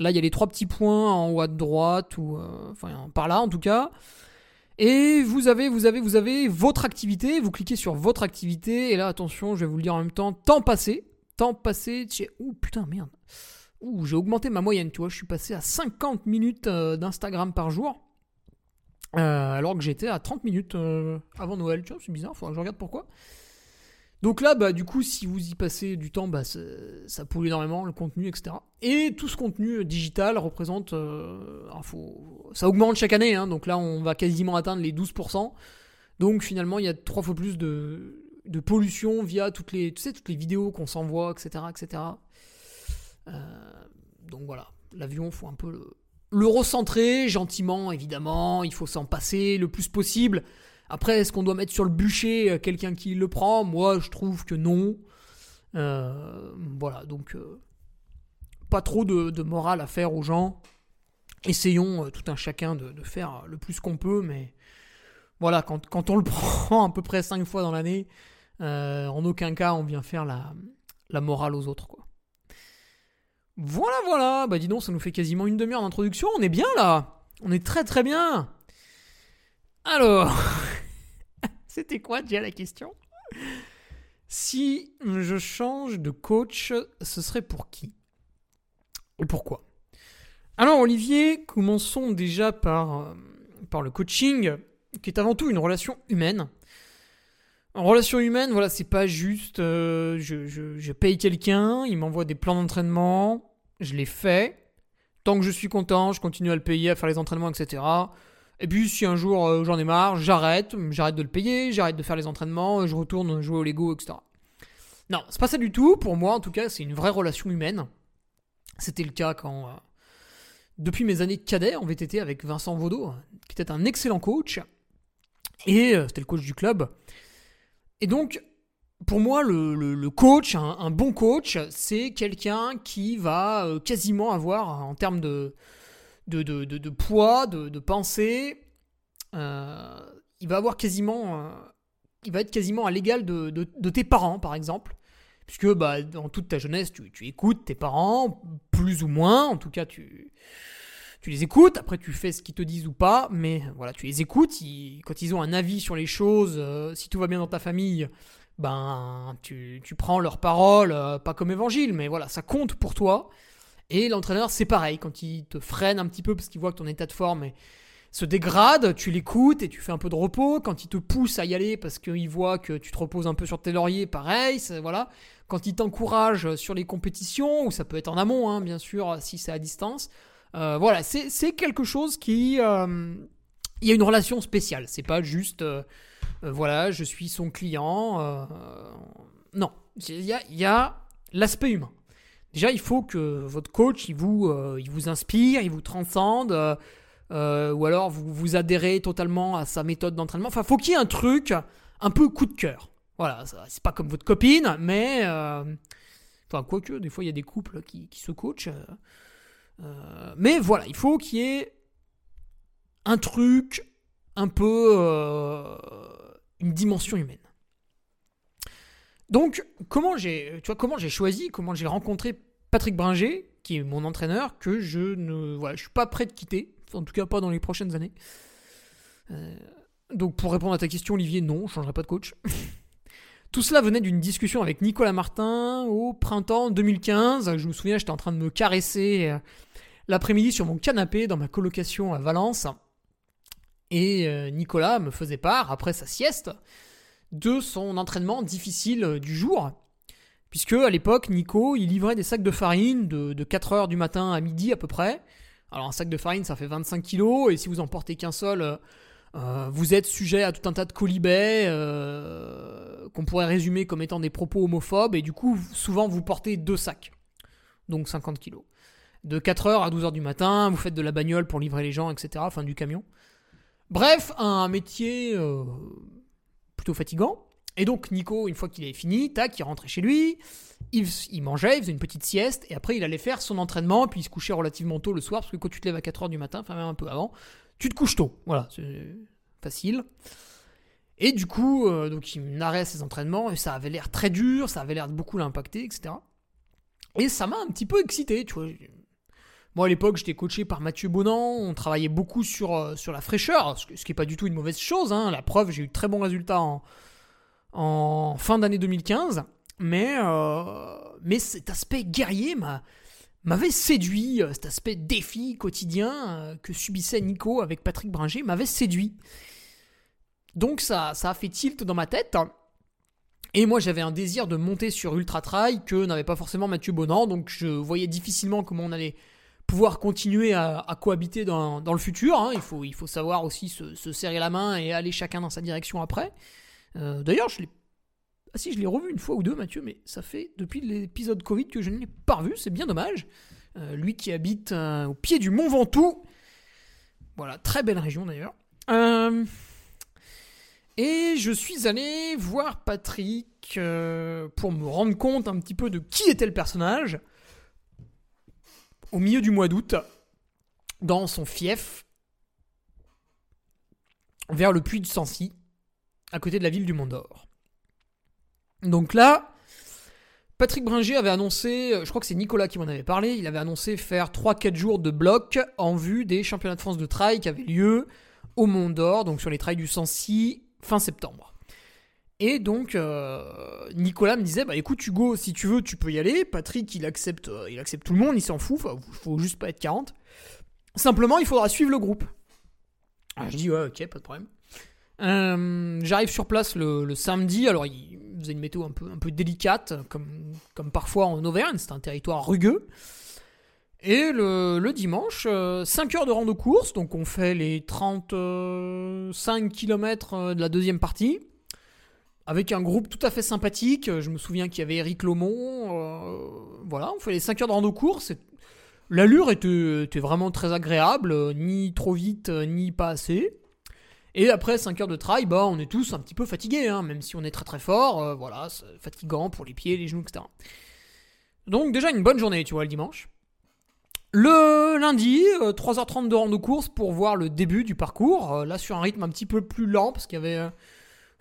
Là, il y a les trois petits points en haut à droite ou euh, enfin par là en tout cas. Et vous avez, vous avez, vous avez votre activité. Vous cliquez sur votre activité et là, attention, je vais vous le dire en même temps. Temps passé, temps passé. Ouh putain merde. Ouh, j'ai augmenté ma moyenne. Tu vois, je suis passé à 50 minutes euh, d'Instagram par jour. Euh, alors que j'étais à 30 minutes avant Noël. Tu vois, c'est bizarre. Faudra que je regarde pourquoi. Donc là, bah, du coup, si vous y passez du temps, bah, ça, pollue énormément le contenu, etc. Et tout ce contenu digital représente. euh, ça augmente chaque année, hein, donc là, on va quasiment atteindre les 12%. Donc finalement, il y a trois fois plus de, pollution via toutes les, tu sais, toutes les vidéos qu'on s'envoie, etc. etc. Euh, donc voilà, l'avion, faut un peu le recentrer gentiment, évidemment. Il faut s'en passer le plus possible. Après, est-ce qu'on doit mettre sur le bûcher euh, quelqu'un qui le prend? Moi, je trouve que non. Euh, voilà, donc euh, pas trop de, morale à faire aux gens. Essayons tout un chacun de, faire le plus qu'on peut, mais voilà, quand, quand on le [laughs] prend à peu près 5 fois dans l'année, en aucun cas on vient faire la, la morale aux autres, quoi. Voilà, voilà, bah dis donc, ça nous fait quasiment une demi-heure d'introduction, on est bien là On est très très bien Alors, [laughs] c'était quoi déjà la question? Si je change de coach, ce serait pour qui? Et pourquoi? Alors Olivier, commençons déjà par, euh, par le coaching, qui est avant tout une relation humaine. En relation humaine, voilà, c'est pas juste euh, je, je- je paye quelqu'un, il m'envoie des plans d'entraînement, je les fais. Tant que je suis content, je continue à le payer, à faire les entraînements, etc. Et puis si un jour euh, j'en ai marre, j'arrête, j'arrête de le payer, j'arrête de faire les entraînements, je retourne jouer au Lego, etc. Non, c'est pas ça du tout. Pour moi, en tout cas, c'est une vraie relation humaine. C'était le cas quand, euh, depuis mes années de cadet en VTT avec Vincent Vaudot, qui était un excellent coach, et euh, c'était le coach du club. Et donc, pour moi, le, coach, un, bon coach, c'est quelqu'un qui va euh, quasiment avoir, en termes de, de, de, de- poids, de, pensée, euh, il va avoir quasiment, euh, il va être quasiment à l'égal de, tes parents, par exemple. Puisque bah, dans toute ta jeunesse, tu, tu écoutes tes parents, plus ou moins, en tout cas, tu, tu les écoutes, après tu fais ce qu'ils te disent ou pas, mais voilà, tu les écoutes, quand ils ont un avis sur les choses, euh, si tout va bien dans ta famille, ben tu, tu prends leurs paroles, pas comme évangile, mais voilà, ça compte pour toi. Et l'entraîneur, c'est pareil, quand il te freine un petit peu parce qu'il voit que ton état de forme se dégrade, tu l'écoutes et tu fais un peu de repos. Quand il te pousse à y aller parce qu'il voit que tu te reposes un peu sur tes lauriers, pareil, voilà. Quand il t'encourage sur les compétitions, ou ça peut être en amont, hein, bien sûr, si c'est à distance, euh, voilà, c'est quelque chose qui... euh, il y a une relation spéciale, c'est pas juste... euh, voilà, je suis son client. non, il y a l'aspect humain. Déjà, il faut que votre coach, il vous, euh, il vous inspire, il vous transcende, euh, euh, ou alors vous vous adhérez totalement à sa méthode d'entraînement. Enfin, faut qu'il y ait un truc un peu coup de cœur. Voilà, c'est pas comme votre copine, mais enfin quoique des fois il y a des couples qui, se coachent. mais voilà, il faut qu'il y ait un truc un peu une dimension humaine. Donc, comment j'ai, choisi, comment j'ai rencontré Patrick Bringer, qui est mon entraîneur, que je ne, voilà, je suis pas prêt de quitter, en tout cas pas dans les prochaines années. Euh, donc, pour répondre à ta question, Olivier, non, je changerai pas de coach. [laughs] Tout cela venait d'une discussion avec Nicolas Martin au printemps 2015. Je me souviens, j'étais en train de me caresser euh, l'après-midi sur mon canapé dans ma colocation à Valence. Et euh, Nicolas me faisait part, après sa sieste, de son entraînement difficile euh, du jour. Puisque à l'époque, Nico, il livrait des sacs de farine de, 4h du matin à midi à peu près. Alors un sac de farine, ça fait 25 kilos, et si vous en portez qu'un seul, euh, vous êtes sujet à tout un tas de colibets qu'on pourrait résumer comme étant des propos homophobes, et du coup, souvent vous portez deux sacs, donc 50 kilos. De 4h à 12h du matin, vous faites de la bagnole pour livrer les gens, etc., enfin du camion. Bref, un métier euh, fatigant. Et donc Nico, une fois qu'il avait fini, tac, il rentrait chez lui, il, mangeait, il faisait une petite sieste, et après il allait faire son entraînement, puis il se couchait relativement tôt le soir, parce que quand tu te lèves à 4h du matin, enfin même un peu avant, tu te couches tôt. Voilà, c'est facile. Et du coup, euh, donc il narrait ses entraînements, et ça avait l'air très dur, ça avait l'air de beaucoup l'impacter, etc. Et ça m'a un petit peu excité, tu vois. Moi, à l'époque, j'étais coaché par Mathieu Bonan. On travaillait beaucoup sur, euh, sur la fraîcheur, ce qui n'est pas du tout une mauvaise chose. Hein. La preuve, j'ai eu de très bons résultats en, fin d'année 2015. Mais, euh, mais cet aspect guerrier m'avait séduit. Euh, cet aspect défi quotidien que subissait Nico avec Patrick Bringer m'avait séduit. Donc ça, ça a fait tilt dans ma tête. Et moi, j'avais un désir de monter sur Ultra Trail que n'avait pas forcément Mathieu Bonan. Donc je voyais difficilement comment on allait pouvoir continuer à, cohabiter dans, le futur. Hein. Il, faut, savoir aussi se, serrer la main et aller chacun dans sa direction après. Euh, d'ailleurs, je l'ai. Ah si, je l'ai revu une fois ou deux, Mathieu, mais ça fait depuis l'épisode Covid que je ne l'ai pas revu, c'est bien dommage. Euh, lui qui habite euh, au pied du Mont Ventoux. Voilà, très belle région d'ailleurs. Et je suis allé voir Patrick pour me rendre compte un petit peu de qui était le personnage au milieu du mois d'août, dans son fief, vers le puits de Sancy, à côté de la ville du Mont d'Or. Donc là, Patrick Bringer avait annoncé, je crois que c'est Nicolas qui m'en avait parlé, il avait annoncé faire 3-4 jours de bloc en vue des championnats de France de trail qui avaient lieu au Mont d'Or, donc sur les trails du Sancy, fin septembre. Et donc, euh, Nicolas me disait, bah écoute Hugo, si tu veux, tu peux y aller. Patrick, il accepte, euh, il accepte tout le monde, il s'en fout, il faut juste pas être 40. Simplement, il faudra suivre le groupe. Je dis, ouais, ok, pas de problème. Euh, j'arrive sur place le, samedi, alors il faisait une météo un peu, un délicate, comme, parfois en Auvergne, c'est un territoire rugueux. Et le, dimanche, 5 heures de rando course, donc on fait les 35 km de la deuxième partie avec un groupe tout à fait sympathique. Je me souviens qu'il y avait Eric Lomont. Euh, voilà, on fait les 5 heures de rando course. L'allure était, vraiment très agréable, ni trop vite, ni pas assez. Et après 5 heures de trail, bah, on est tous un petit peu fatigués, hein, même si on est très très fort. Euh, voilà, fatigant pour les pieds, les genoux, etc. Donc déjà une bonne journée, tu vois, le dimanche. Le lundi, 3h30 euh, de rando course pour voir le début du parcours. là sur un rythme un petit peu plus lent, parce qu'il y avait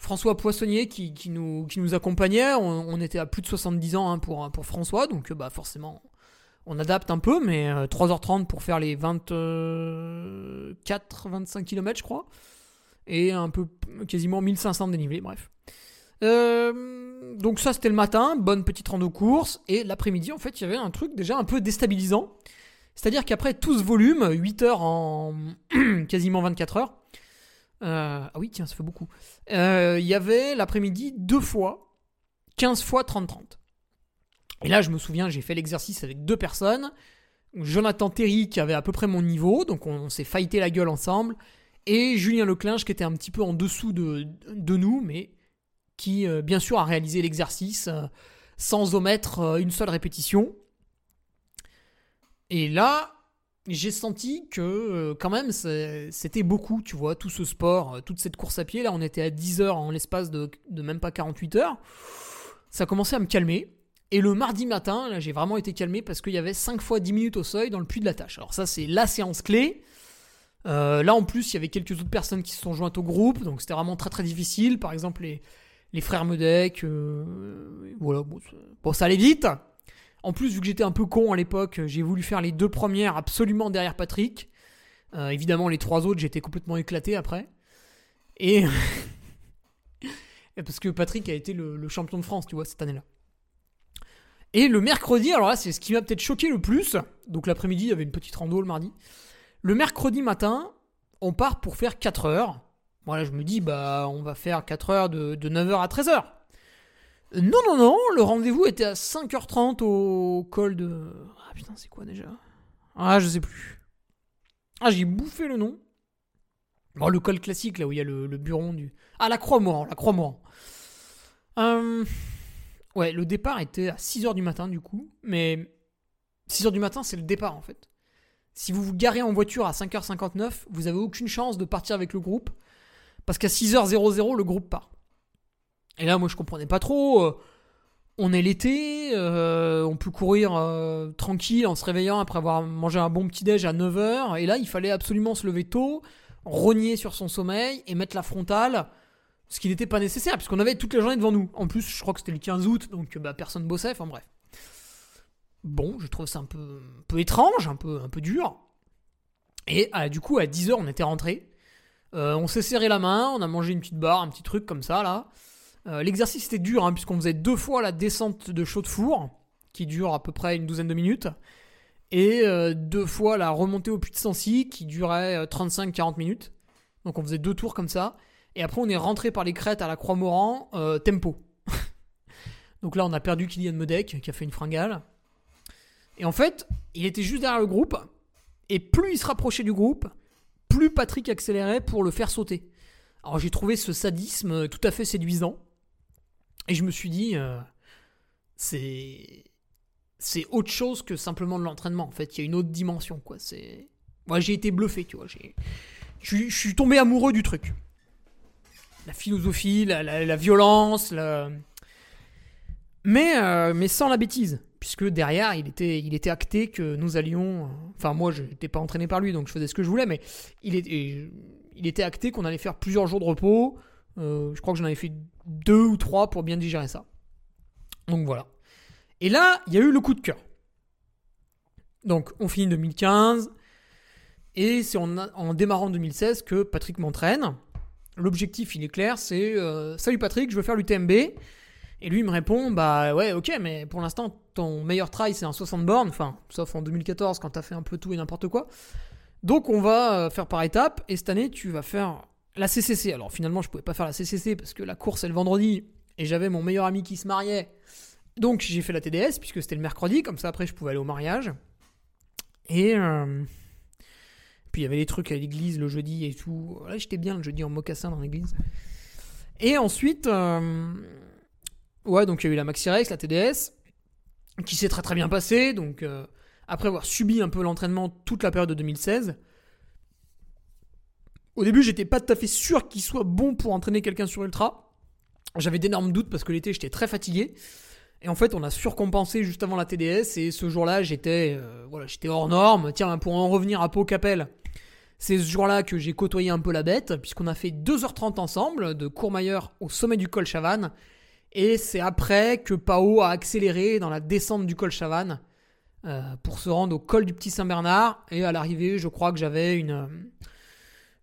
François Poissonnier qui, nous, accompagnait. On, était à plus de 70 ans hein, pour, François, donc bah forcément on adapte un peu, mais 3h30 euh, pour faire les 24-25 km je crois. Et un peu quasiment 1500 de dénivelé, bref. Euh, donc ça c'était le matin, bonne petite rando course. Et l'après-midi en fait il y avait un truc déjà un peu déstabilisant. C'est-à-dire qu'après tout ce volume, 8 heures en [clears throat] quasiment 24 heures, euh, ah oui, tiens, ça fait beaucoup. Euh, il y avait l'après-midi deux fois, 15 fois 30-30. Et là, je me souviens, j'ai fait l'exercice avec deux personnes. Jonathan Terry, qui avait à peu près mon niveau, donc on, s'est fighté la gueule ensemble. Et Julien Leclinge, qui était un petit peu en dessous de, de nous, mais qui, euh, bien sûr, a réalisé l'exercice sans omettre une seule répétition. Et là, j'ai senti que euh, quand même c'était beaucoup, tu vois, tout ce sport, euh, toute cette course à pied. Là, on était à 10 heures en l'espace de, même pas 48 heures. Ça commençait à me calmer. Et le mardi matin, là, j'ai vraiment été calmé parce qu'il y avait 5 fois 10 minutes au seuil dans le puits de la tâche. Alors ça, c'est la séance clé. Euh, là en plus, il y avait quelques autres personnes qui se sont jointes au groupe, donc c'était vraiment très très difficile. Par exemple, les, frères Medec, voilà, bon, ça allait vite. En plus, vu que j'étais un peu con à l'époque, j'ai voulu faire les deux premières absolument derrière Patrick. Euh, évidemment, les trois autres, j'étais complètement éclaté après. Et. [laughs] Parce que Patrick a été le, champion de France, tu vois, cette année-là. Et le mercredi, alors là, c'est ce qui m'a peut-être choqué le plus. Donc l'après-midi, il y avait une petite rando le mardi. Le mercredi matin, on part pour faire 4 heures. Voilà, je me dis, bah, on va faire 4 heures de, de 9h à 13h. Non, non, non, le rendez-vous était à 5h30 au col de. Ah putain, c'est quoi déjà? Ah, je sais plus. Ah, j'ai bouffé le nom. Bon, le col classique, là où il y a le, le buron du. Ah, la Croix-Morand, la Croix-Morand. Euh, Ouais, le départ était à 6h du matin, du coup. Mais 6h du matin, c'est le départ, en fait. Si vous vous garez en voiture à 5h59, vous avez aucune chance de partir avec le groupe. Parce qu'à 6h00, le groupe part. Et là, moi, je comprenais pas trop. euh, On est l'été, euh, on peut courir euh, tranquille en se réveillant après avoir mangé un bon petit-déj à 9h. Et là, il fallait absolument se lever tôt, rogner sur son sommeil et mettre la frontale. Ce qui n'était pas nécessaire, puisqu'on avait toute la journée devant nous. En plus, je crois que c'était le 15 août, donc bah, personne bossait, enfin bref. Bon, je trouve ça un peu, peu étrange, un peu, un peu dur. Et ah, du coup, à 10h, on était rentré. on s'est serré la main, on a mangé une petite barre, un petit truc comme ça, là. Euh, L'exercice était dur, hein, puisqu'on faisait deux fois la descente de chaux de four, qui dure à peu près une douzaine de minutes, et euh, deux fois la remontée au puits de Sancy, qui durait euh, 35-40 minutes. Donc on faisait deux tours comme ça. Et après, on est rentré par les crêtes à la Croix-Moran, euh, tempo. [laughs] Donc là, on a perdu Kylian Medec, qui a fait une fringale. Et en fait, il était juste derrière le groupe. Et plus il se rapprochait du groupe, plus Patrick accélérait pour le faire sauter. Alors j'ai trouvé ce sadisme tout à fait séduisant. Et je me suis dit, euh, c'est c'est autre chose que simplement de l'entraînement. En fait, il y a une autre dimension, quoi. C'est, moi, j'ai été bluffé, tu vois. Je suis- tombé amoureux du truc. La philosophie, la, la- violence, la... mais mais, mais sans la bêtise, puisque derrière, il était, il était acté que nous allions. euh, Enfin, moi, je n'étais pas entraîné par lui, donc je faisais ce que je voulais, mais il il était acté qu'on allait faire plusieurs jours de repos. Euh, je crois que j'en avais fait deux ou trois pour bien digérer ça. Donc voilà. Et là, il y a eu le coup de cœur. Donc, on finit 2015. Et c'est en, en démarrant 2016 que Patrick m'entraîne. L'objectif, il est clair, c'est euh, Salut Patrick, je veux faire l'UTMB. Et lui, il me répond Bah ouais, ok, mais pour l'instant, ton meilleur trail, c'est un 60 bornes. Enfin, sauf en 2014, quand t'as fait un peu tout et n'importe quoi. Donc, on va euh, faire par étapes. Et cette année, tu vas faire la CCC. Alors, finalement, je pouvais pas faire la CCC parce que la course est le vendredi. Et j'avais mon meilleur ami qui se mariait. Donc, j'ai fait la TDS, puisque c'était le mercredi. Comme ça, après, je pouvais aller au mariage. Et. euh, puis il y avait les trucs à l'église le jeudi et tout. Là, j'étais bien le jeudi en mocassin dans l'église. Et ensuite, euh, ouais, donc il y a eu la Maxi Rex, la TDS, qui s'est très très bien passée. Donc euh, après avoir subi un peu l'entraînement toute la période de 2016, au début, j'étais pas tout à fait sûr qu'il soit bon pour entraîner quelqu'un sur ultra. J'avais d'énormes doutes parce que l'été, j'étais très fatigué. Et en fait, on a surcompensé juste avant la TDS. Et ce jour-là, j'étais euh, voilà, j'étais hors norme. Tiens, pour en revenir à Pau Capel, c'est ce jour-là que j'ai côtoyé un peu la bête, puisqu'on a fait 2h30 ensemble, de Courmayeur au sommet du col Chavannes. Et c'est après que Pao a accéléré dans la descente du col Chavannes euh, pour se rendre au col du Petit Saint-Bernard. Et à l'arrivée, je crois que j'avais une,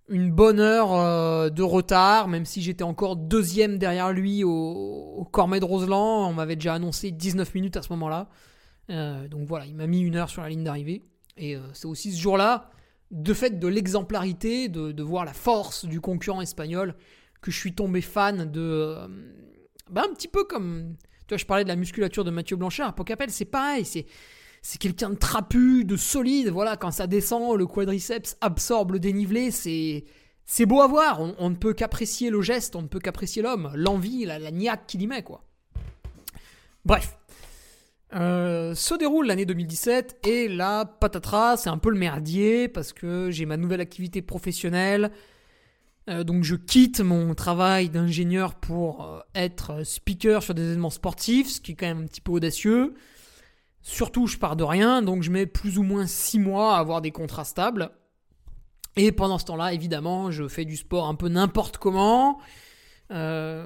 une bonne heure euh, de retard, même si j'étais encore deuxième derrière lui au, Cormet de Roseland. On m'avait déjà annoncé 19 minutes à ce moment-là. Euh, donc voilà, il m'a mis une heure sur la ligne d'arrivée. Et euh, c'est aussi ce jour-là, de fait de l'exemplarité, de, de voir la force du concurrent espagnol, que je suis tombé fan de. bah, un petit peu comme. Tu vois, je parlais de la musculature de Mathieu Blanchard. Pocapel, c'est pareil. C'est. C'est quelqu'un de trapu, de solide. Voilà, quand ça descend, le quadriceps absorbe le dénivelé. C'est, c'est beau à voir. On, ne peut qu'apprécier le geste, on ne peut qu'apprécier l'homme, l'envie, la, la niaque qu'il y met, quoi. Bref. Euh, se déroule l'année 2017 et là, patatras, c'est un peu le merdier parce que j'ai ma nouvelle activité professionnelle. Euh, donc je quitte mon travail d'ingénieur pour euh, être speaker sur des événements sportifs, ce qui est quand même un petit peu audacieux. Surtout, je pars de rien, donc je mets plus ou moins 6 mois à avoir des contrats stables. Et pendant ce temps-là, évidemment, je fais du sport un peu n'importe comment. Euh,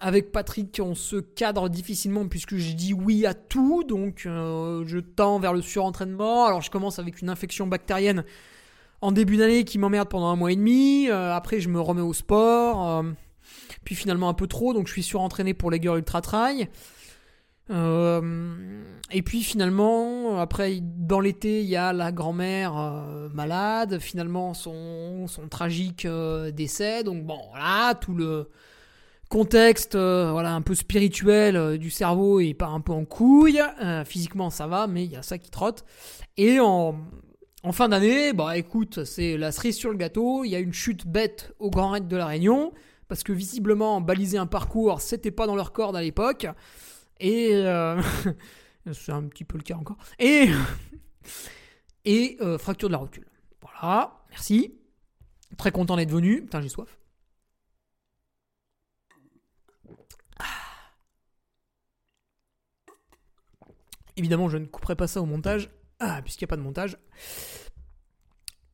avec Patrick, on se cadre difficilement puisque je dis oui à tout, donc euh, je tends vers le surentraînement. Alors je commence avec une infection bactérienne en début d'année qui m'emmerde pendant un mois et demi. Euh, après, je me remets au sport. puis finalement un peu trop, donc je suis surentraîné pour les ultra trail. Et puis finalement, après, dans l'été, il y a la grand-mère malade. Finalement, son, son tragique décès. Donc bon, voilà, tout le contexte euh, voilà un peu spirituel euh, du cerveau et pas un peu en couille euh, physiquement ça va mais il y a ça qui trotte et en, en fin d'année bah écoute c'est la cerise sur le gâteau il y a une chute bête au Grand Raid de la Réunion parce que visiblement baliser un parcours c'était pas dans leur corde à l'époque et [laughs] c'est un petit peu le cas encore et [laughs] et fracture de la rotule voilà merci très content d'être venu putain j'ai soif Évidemment, je ne couperai pas ça au montage, ah, puisqu'il n'y a pas de montage.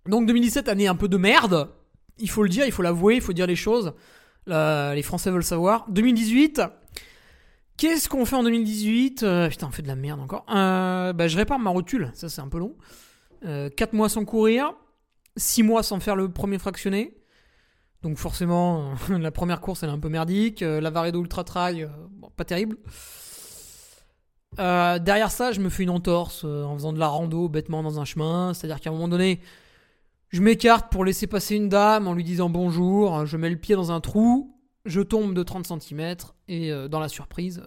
Donc 2017, année un peu de merde. Il faut le dire, il faut l'avouer, il faut dire les choses. les Français veulent savoir. 2018. Qu'est-ce qu'on fait en 2018 euh, Putain, on fait de la merde encore. Euh, bah, je répare ma rotule, ça c'est un peu long. 4 euh, mois sans courir, 6 mois sans faire le premier fractionné. Donc forcément, [laughs] la première course elle est un peu merdique. la Varedo Ultra Trail, pas terrible. Derrière ça, je me fais une entorse en faisant de la rando bêtement dans un chemin. C'est-à-dire qu'à un moment donné, je m'écarte pour laisser passer une dame en lui disant bonjour. Je mets le pied dans un trou, je tombe de 30 cm et euh, dans la surprise,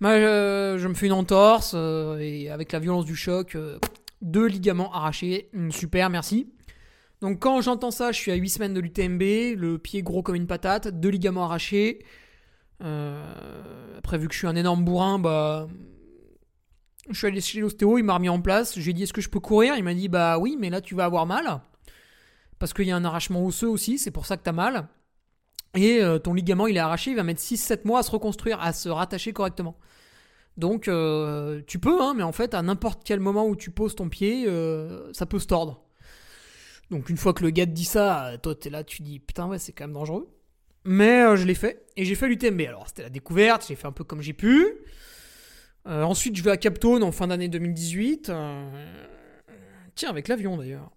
bah, je me fais une entorse et avec la violence du choc, deux ligaments arrachés. Super, merci. Donc quand j'entends ça, je suis à 8 semaines de l'UTMB, le pied gros comme une patate, deux ligaments arrachés. Euh, après, vu que je suis un énorme bourrin, bah. Je suis allé chez l'ostéo, il m'a remis en place. J'ai dit est-ce que je peux courir? Il m'a dit bah oui, mais là tu vas avoir mal. Parce qu'il y a un arrachement osseux aussi, c'est pour ça que t'as mal. Et euh, ton ligament il est arraché, il va mettre 6-7 mois à se reconstruire, à se rattacher correctement. Donc euh, tu peux, hein, mais en fait à n'importe quel moment où tu poses ton pied, ça peut se tordre. Donc une fois que le gars te dit ça, toi t'es là, tu dis putain ouais c'est quand même dangereux. Mais euh, je l'ai fait. Et j'ai fait l'UTMB. Alors, c'était la découverte. J'ai fait un peu comme j'ai pu. Euh, ensuite, je vais à Captone en fin d'année 2018. Euh, tiens, avec l'avion d'ailleurs.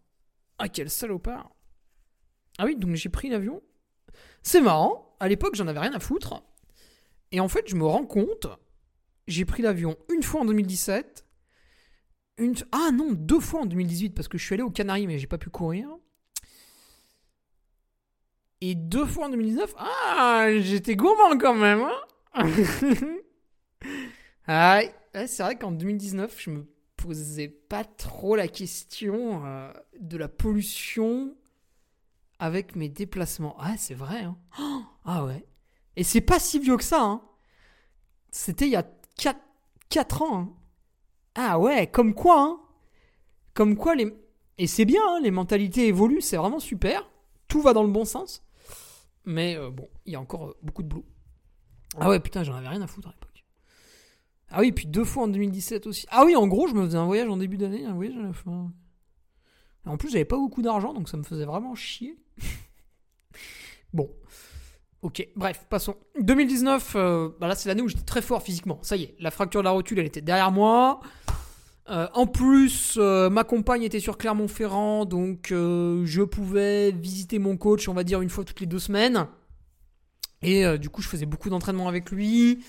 Ah, quel salopard. Ah oui, donc j'ai pris l'avion. C'est marrant. À l'époque, j'en avais rien à foutre. Et en fait, je me rends compte. J'ai pris l'avion une fois en 2017. Une... Ah non, deux fois en 2018 parce que je suis allé aux Canaries mais j'ai pas pu courir. Et deux fois en 2019, ah, j'étais gourmand quand même. [laughs] Ah, c'est vrai qu'en 2019, je me posais pas trop la question euh, de la pollution avec mes déplacements. Ah, c'est vrai. Hein [gasps] ah ouais. Et c'est pas si vieux que ça. Hein C'était il y a 4, 4 ans. Hein ah ouais, comme quoi. Hein comme quoi les... Et c'est bien, hein, les mentalités évoluent, c'est vraiment super. Tout va dans le bon sens. Mais euh, bon, il y a encore euh, beaucoup de boulot. Ah ouais, putain, j'en avais rien à foutre à l'époque. Ah oui, puis deux fois en 2017 aussi. Ah oui, en gros, je me faisais un voyage en début d'année, un voyage à la fin. En plus, j'avais pas beaucoup d'argent, donc ça me faisait vraiment chier. [laughs] bon. Ok, bref, passons. 2019, euh, bah là c'est l'année où j'étais très fort physiquement. Ça y est, la fracture de la rotule, elle était derrière moi. Euh, en plus, euh, ma compagne était sur Clermont-Ferrand, donc je pouvais visiter mon coach, on va dire, une fois toutes les deux semaines. Et du coup, je faisais beaucoup d'entraînement avec lui.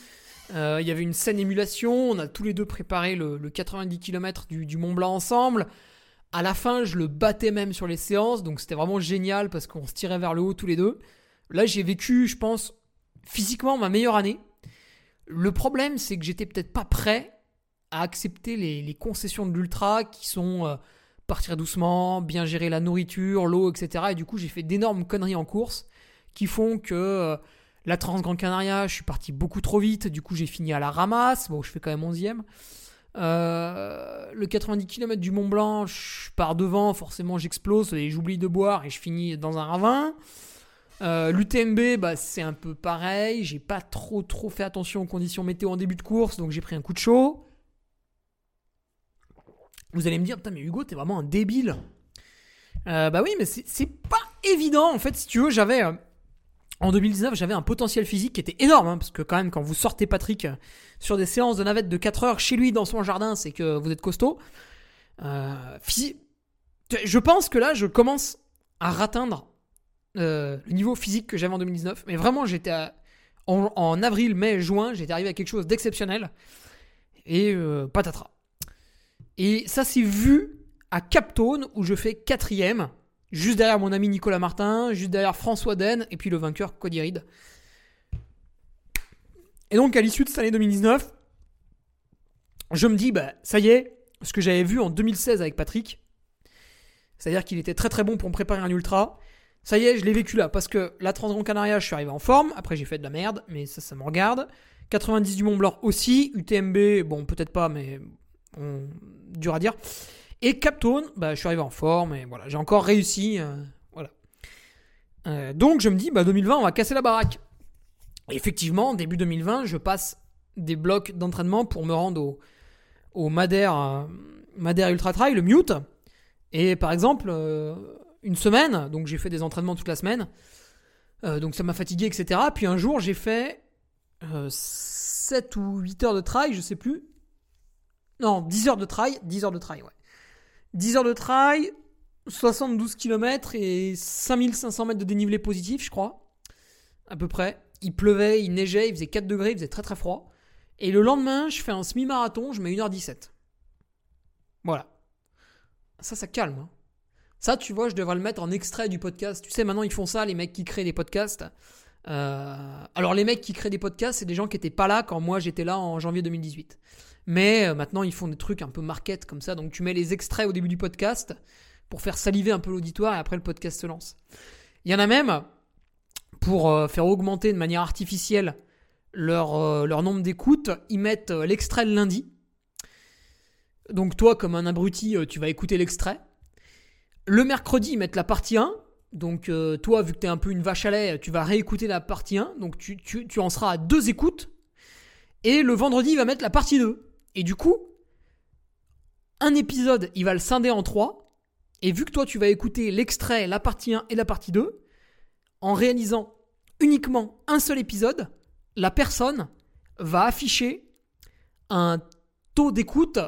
Il y avait une saine émulation. On a tous les deux préparé le, 90 km du, du, Mont Blanc ensemble. À la fin, je le battais même sur les séances, donc c'était vraiment génial parce qu'on se tirait vers le haut tous les deux. Là, j'ai vécu, je pense, physiquement ma meilleure année. Le problème, c'est que j'étais peut-être pas prêt à accepter les, concessions de l'ultra qui sont euh, partir doucement, bien gérer la nourriture, l'eau, etc. Et du coup, j'ai fait d'énormes conneries en course qui font que euh, la Trans Grand Canaria, je suis parti beaucoup trop vite. Du coup, j'ai fini à la ramasse. Bon, je fais quand même 11e. Euh, le 90 km du Mont Blanc, je pars devant, forcément j'explose et j'oublie de boire et je finis dans un ravin. L'UTMB, bah, c'est un peu pareil. J'ai pas trop trop fait attention aux conditions météo en début de course, donc j'ai pris un coup de chaud. Vous allez me dire, putain, mais Hugo, t'es vraiment un débile. Euh, bah oui, mais c'est pas évident. En fait, si tu veux, j'avais. En 2019, j'avais un potentiel physique qui était énorme. hein, parce que, quand même, quand vous sortez Patrick euh, sur des séances de navette de 4 heures chez lui dans son jardin, c'est que vous êtes costaud. Euh, Je pense que là, je commence à ratteindre euh, le niveau physique que j'avais en 2019. Mais vraiment, j'étais en, avril, mai, juin, j'étais arrivé à quelque chose d'exceptionnel. Et euh, patatras. Et ça s'est vu à Captone où je fais quatrième, juste derrière mon ami Nicolas Martin, juste derrière François Den et puis le vainqueur Cody Reed. Et donc à l'issue de cette année 2019, je me dis bah ça y est, ce que j'avais vu en 2016 avec Patrick, c'est-à-dire qu'il était très très bon pour me préparer un ultra. Ça y est, je l'ai vécu là parce que la Transgran Canaria, je suis arrivé en forme. Après, j'ai fait de la merde, mais ça, ça me regarde. 90 du Mont Blanc aussi. UTMB, bon, peut-être pas, mais on- dur à dire. Et Captone, bah, je suis arrivé en forme et voilà, j'ai encore réussi. euh, voilà. Euh, donc, je me dis, bah, 2020, on va casser la baraque. Effectivement, début 2020, je passe des blocs d'entraînement pour me rendre au, au Madère, euh, Madère Ultra Trail, le Mute. Et par exemple, une semaine, donc j'ai fait des entraînements toute la semaine. Donc ça m'a fatigué, etc. Puis un jour, j'ai fait euh, 7 ou 8 heures de trail, je sais plus. Non, 10 heures de trail. 10 heures de trail, ouais. 10 heures de trail, 72 km et 5500 mètres de dénivelé positif, je crois. À peu près. Il pleuvait, il neigeait, il faisait 4 degrés, il faisait très très froid. Et le lendemain, je fais un semi-marathon, je mets 1h17. Voilà. Ça, ça calme. hein. Ça, tu vois, je devrais le mettre en extrait du podcast. Tu sais, maintenant, ils font ça, les mecs qui créent des podcasts. Euh, alors, les mecs qui créent des podcasts, c'est des gens qui n'étaient pas là quand moi j'étais là en janvier 2018. Mais euh, maintenant, ils font des trucs un peu market comme ça. Donc, tu mets les extraits au début du podcast pour faire saliver un peu l'auditoire et après, le podcast se lance. Il y en a même pour euh, faire augmenter de manière artificielle leur, euh, nombre d'écoutes. Ils mettent l'extrait le lundi. Donc, toi, comme un abruti, tu vas écouter l'extrait. Le mercredi, ils mettent la partie 1. Donc, toi, vu que tu es un peu une vache à lait, tu vas réécouter la partie 1. Donc, tu, tu, tu en seras à deux écoutes. Et le vendredi, il va mettre la partie 2. Et du coup, un épisode, il va le scinder en trois. Et vu que toi, tu vas écouter l'extrait, la partie 1 et la partie 2, en réalisant uniquement un seul épisode, la personne va afficher un taux d'écoute,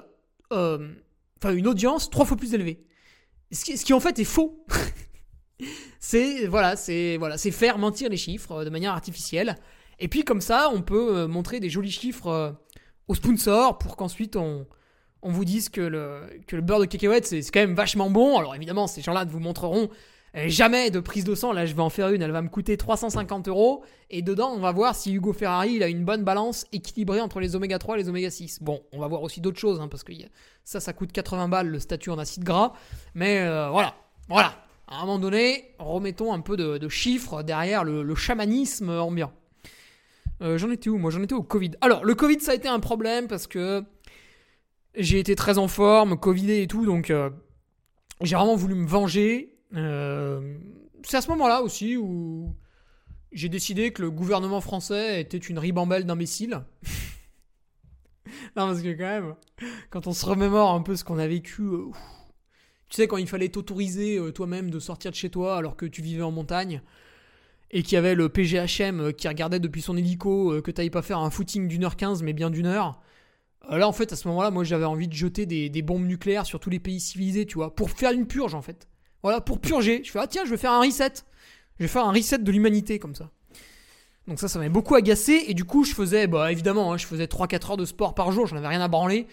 euh, enfin une audience trois fois plus élevée. Ce qui, ce qui en fait est faux. [laughs] c'est voilà, c'est voilà, c'est faire mentir les chiffres de manière artificielle. Et puis comme ça, on peut euh, montrer des jolis chiffres euh, aux sponsors pour qu'ensuite on, on vous dise que le, que le beurre de cacahuète c'est quand même vachement bon. Alors évidemment, ces gens-là ne vous montreront jamais de prise de sang. Là, je vais en faire une, elle va me coûter 350 euros. Et dedans, on va voir si Hugo Ferrari il a une bonne balance équilibrée entre les oméga 3 et les oméga 6. Bon, on va voir aussi d'autres choses, hein, parce que ça, ça coûte 80 balles le statut en acide gras. Mais euh, voilà, voilà. À un moment donné, remettons un peu de, de chiffres derrière le, le chamanisme ambiant. Euh, j'en étais où Moi, j'en étais au Covid. Alors, le Covid, ça a été un problème parce que j'ai été très en forme, Covidé et tout, donc euh, j'ai vraiment voulu me venger. Euh, c'est à ce moment-là aussi où j'ai décidé que le gouvernement français était une ribambelle d'imbéciles. [laughs] non, parce que quand même, quand on se remémore un peu ce qu'on a vécu, tu sais, quand il fallait t'autoriser toi-même de sortir de chez toi alors que tu vivais en montagne, et qu'il y avait le PGHM euh, qui regardait depuis son hélico euh, que t'ailles pas faire un footing d'une heure quinze, mais bien d'une heure. Euh, Là, en fait, à ce moment-là, moi, j'avais envie de jeter des, bombes nucléaires sur tous les pays civilisés, tu vois, pour faire une purge, en fait. Voilà, pour purger. Je fais, ah tiens, je vais faire un reset. Je vais faire un reset de l'humanité, comme ça. Donc ça, ça m'avait beaucoup agacé. Et du coup, je faisais, bah évidemment, hein, je faisais 3-4 heures de sport par jour. J'en avais rien à branler.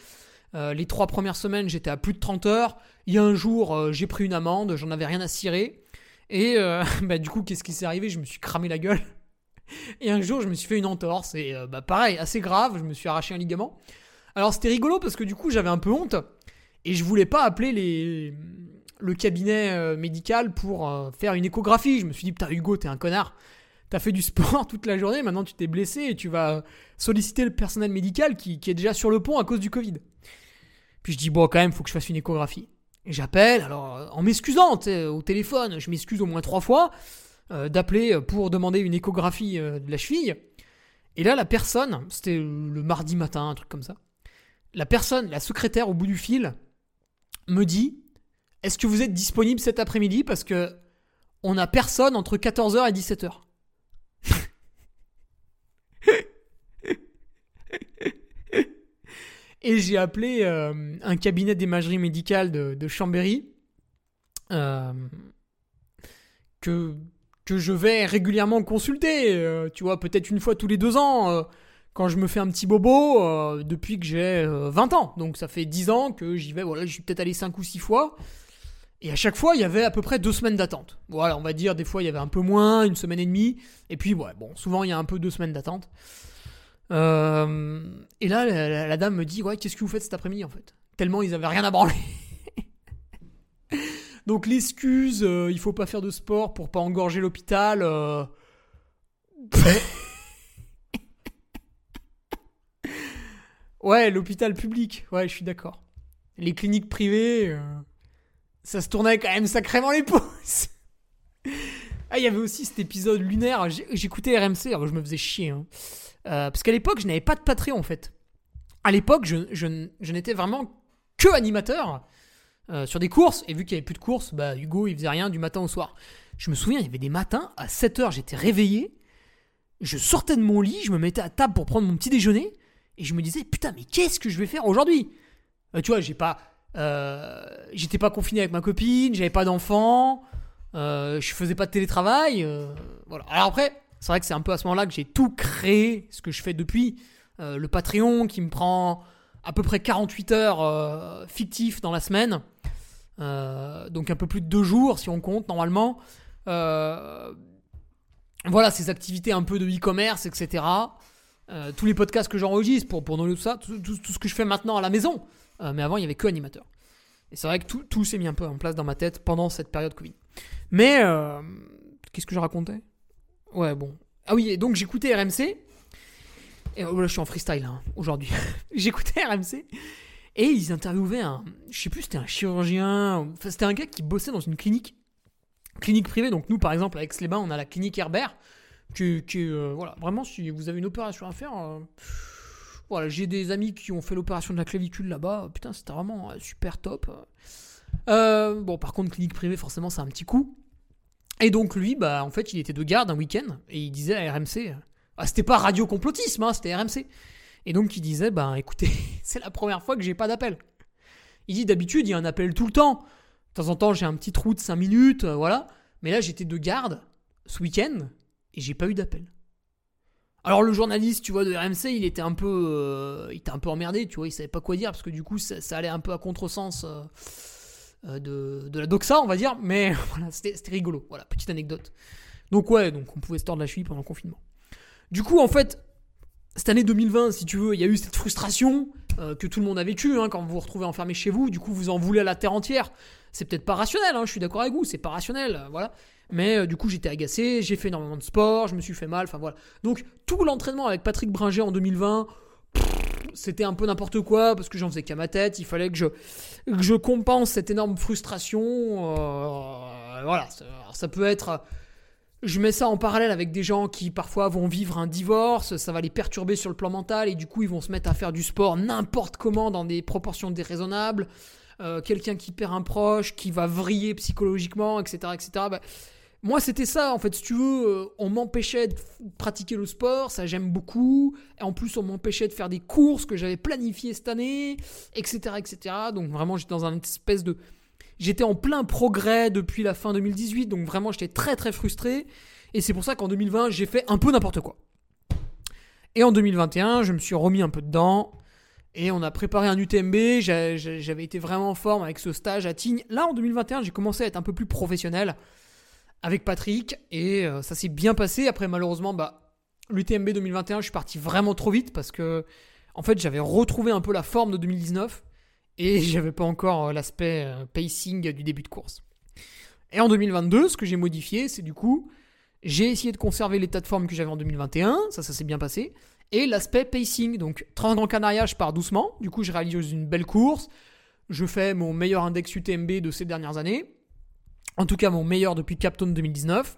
Les trois premières semaines, j'étais à plus de 30 heures. Il y a un jour, j'ai pris une amende. J'en avais rien à cirer. Et euh, [laughs] bah, du coup, qu'est-ce qui s'est arrivé? Je me suis cramé la gueule. Et un jour, je me suis fait une entorse. Et euh, bah, pareil, assez grave. Je me suis arraché un ligament. Alors c'était rigolo parce que du coup, j'avais un peu honte. Et je voulais pas appeler les... le cabinet euh, médical pour faire une échographie. Je me suis dit, putain, Hugo, t'es un connard. T'as fait du sport [laughs] toute la journée, maintenant tu t'es blessé et tu vas solliciter le personnel médical qui, qui est déjà sur le pont à cause du Covid. Puis je dis, bon, quand même, faut que je fasse une échographie. J'appelle, alors euh, en m'excusant au téléphone, je m'excuse au moins trois fois euh, d'appeler pour demander une échographie euh, de la cheville. Et là, la personne, c'était le mardi matin, un truc comme ça. La personne, la secrétaire au bout du fil, me dit est-ce que vous êtes disponible cet après-midi Parce que on a personne entre 14h et 17h. [laughs] et j'ai appelé euh, un cabinet d'imagerie médicale de, Chambéry euh, que, je vais régulièrement consulter, euh, tu vois, peut-être une fois tous les deux ans, quand je me fais un petit bobo, depuis que j'ai 20 ans. Donc ça fait 10 ans que j'y vais, voilà, je suis peut-être allé 5 ou 6 fois. Et à chaque fois, il y avait à peu près deux semaines d'attente. Voilà, on va dire, des fois, il y avait un peu moins, une semaine et demie. Et puis, bon, souvent, il y a un peu deux semaines d'attente. Euh, et là, la, dame me dit Ouais, qu'est-ce que vous faites cet après-midi en fait? Tellement ils avaient rien à branler. [laughs] Donc l'excuse, euh, il faut pas faire de sport pour pas engorger l'hôpital. Euh. [laughs] ouais, l'hôpital public, ouais, je suis d'accord. Les cliniques privées, ça se tournait quand même sacrément les pouces. Ah, il y avait aussi cet épisode lunaire. J'écoutais RMC, alors je me faisais chier. Hein. Euh, parce qu'à l'époque, je n'avais pas de Patreon en fait. À l'époque, je, je, n'étais vraiment que animateur euh, sur des courses. Et vu qu'il n'y avait plus de courses, bah, Hugo, il faisait rien du matin au soir. Je me souviens, il y avait des matins, à 7h, j'étais réveillé. Je sortais de mon lit, je me mettais à table pour prendre mon petit déjeuner. Et je me disais, putain, mais qu'est-ce que je vais faire aujourd'hui? Euh, Tu vois, j'ai pas. j'étais pas confiné avec ma copine, j'avais pas d'enfant, je faisais pas de télétravail. voilà. Alors après, c'est vrai que c'est un peu à ce moment-là que j'ai tout créé, ce que je fais depuis. Euh, le Patreon qui me prend à peu près 48 heures euh, fictifs dans la semaine. Euh, donc un peu plus de deux jours si on compte normalement. voilà, ces activités un peu de e-commerce, etc. tous les podcasts que j'enregistre pour, pour tout ça, tout, ce que je fais maintenant à la maison. mais avant, il n'y avait que animateur. Et c'est vrai que tout, tout s'est mis un peu en place dans ma tête pendant cette période Covid. Mais, qu'est-ce que je racontais? Ouais, bon. Ah oui, donc j'écoutais RMC. Oh je suis en freestyle hein, aujourd'hui. [laughs] j'écoutais RMC. Et ils interviewaient un. Je sais plus, c'était un chirurgien. Enfin, c'était un gars qui bossait dans une clinique. Clinique privée. Donc, nous, par exemple, avec les bains on a la clinique Herbert. Euh, voilà, vraiment, si vous avez une opération à faire. Euh, voilà, j'ai des amis qui ont fait l'opération de la clavicule là-bas. Putain, c'était vraiment euh, super top. bon, par contre, clinique privée, forcément, c'est un petit coup. Et donc lui, bah en fait, il était de garde un week-end et il disait à RMC, ah, c'était pas radio complotisme, hein, c'était RMC. Et donc il disait, bah [laughs] écoutez, c'est la première fois que j'ai pas d'appel. Il dit d'habitude il y a un appel tout le temps. De temps en temps j'ai un petit trou de 5 minutes, euh, voilà. Mais là j'étais de garde ce week-end et j'ai pas eu d'appel. Alors le journaliste, tu vois, de RMC, il était un peu, euh, il était un peu emmerdé, tu vois, il savait pas quoi dire parce que du coup ça, allait un peu à contresens. Euh, euh, de, la doxa, on va dire, mais [laughs] voilà, c'était rigolo. Voilà, petite anecdote. Donc ouais, donc on pouvait se tordre la cheville pendant le confinement. Du coup, en fait, cette année 2020, si tu veux, il y a eu cette frustration euh, que tout le monde a vécu hein, quand vous vous retrouvez enfermé chez vous. Du coup, vous en voulez à la terre entière. C'est peut-être pas rationnel, hein, je suis d'accord avec vous, c'est pas rationnel, euh, voilà. Mais du coup, j'étais agacé, j'ai fait énormément de sport, je me suis fait mal, enfin voilà. Donc, tout l'entraînement avec Patrick Bringer en 2020, c'était un peu n'importe quoi parce que j'en faisais qu'à ma tête. Il fallait que je, je compense cette énorme frustration. Euh, voilà, ça, peut être. Je mets ça en parallèle avec des gens qui parfois vont vivre un divorce, ça va les perturber sur le plan mental et du coup ils vont se mettre à faire du sport n'importe comment dans des proportions déraisonnables. Euh, quelqu'un qui perd un proche, qui va vriller psychologiquement, etc. etc. Moi, c'était ça, en fait, si tu veux, euh, on m'empêchait de pratiquer le sport, ça j'aime beaucoup. Et en plus, on m'empêchait de faire des courses que j'avais planifiées cette année, etc., etc. Donc vraiment, j'étais dans un espèce de... J'étais en plein progrès depuis la fin 2018, donc vraiment, j'étais très très frustré. Et c'est pour ça qu'en 2020, j'ai fait un peu n'importe quoi. Et en 2021, je me suis remis un peu dedans. Et on a préparé un UTMB, j'avais été vraiment en forme avec ce stage à Tignes. Là, en 2021, j'ai commencé à être un peu plus professionnel avec Patrick et euh, ça s'est bien passé. Après, malheureusement, bah, l'UTMB 2021, je suis parti vraiment trop vite parce que, en fait, j'avais retrouvé un peu la forme de 2019 et [laughs] j'avais pas encore euh, l'aspect euh, pacing du début de course. Et en 2022, ce que j'ai modifié, c'est du coup, j'ai essayé de conserver l'état de forme que j'avais en 2021, ça, ça s'est bien passé, et l'aspect pacing. Donc, 30 Grand Canaria, je pars doucement, du coup, je réalise une belle course, je fais mon meilleur index UTMB de ces dernières années, en tout cas, mon meilleur depuis Captone 2019.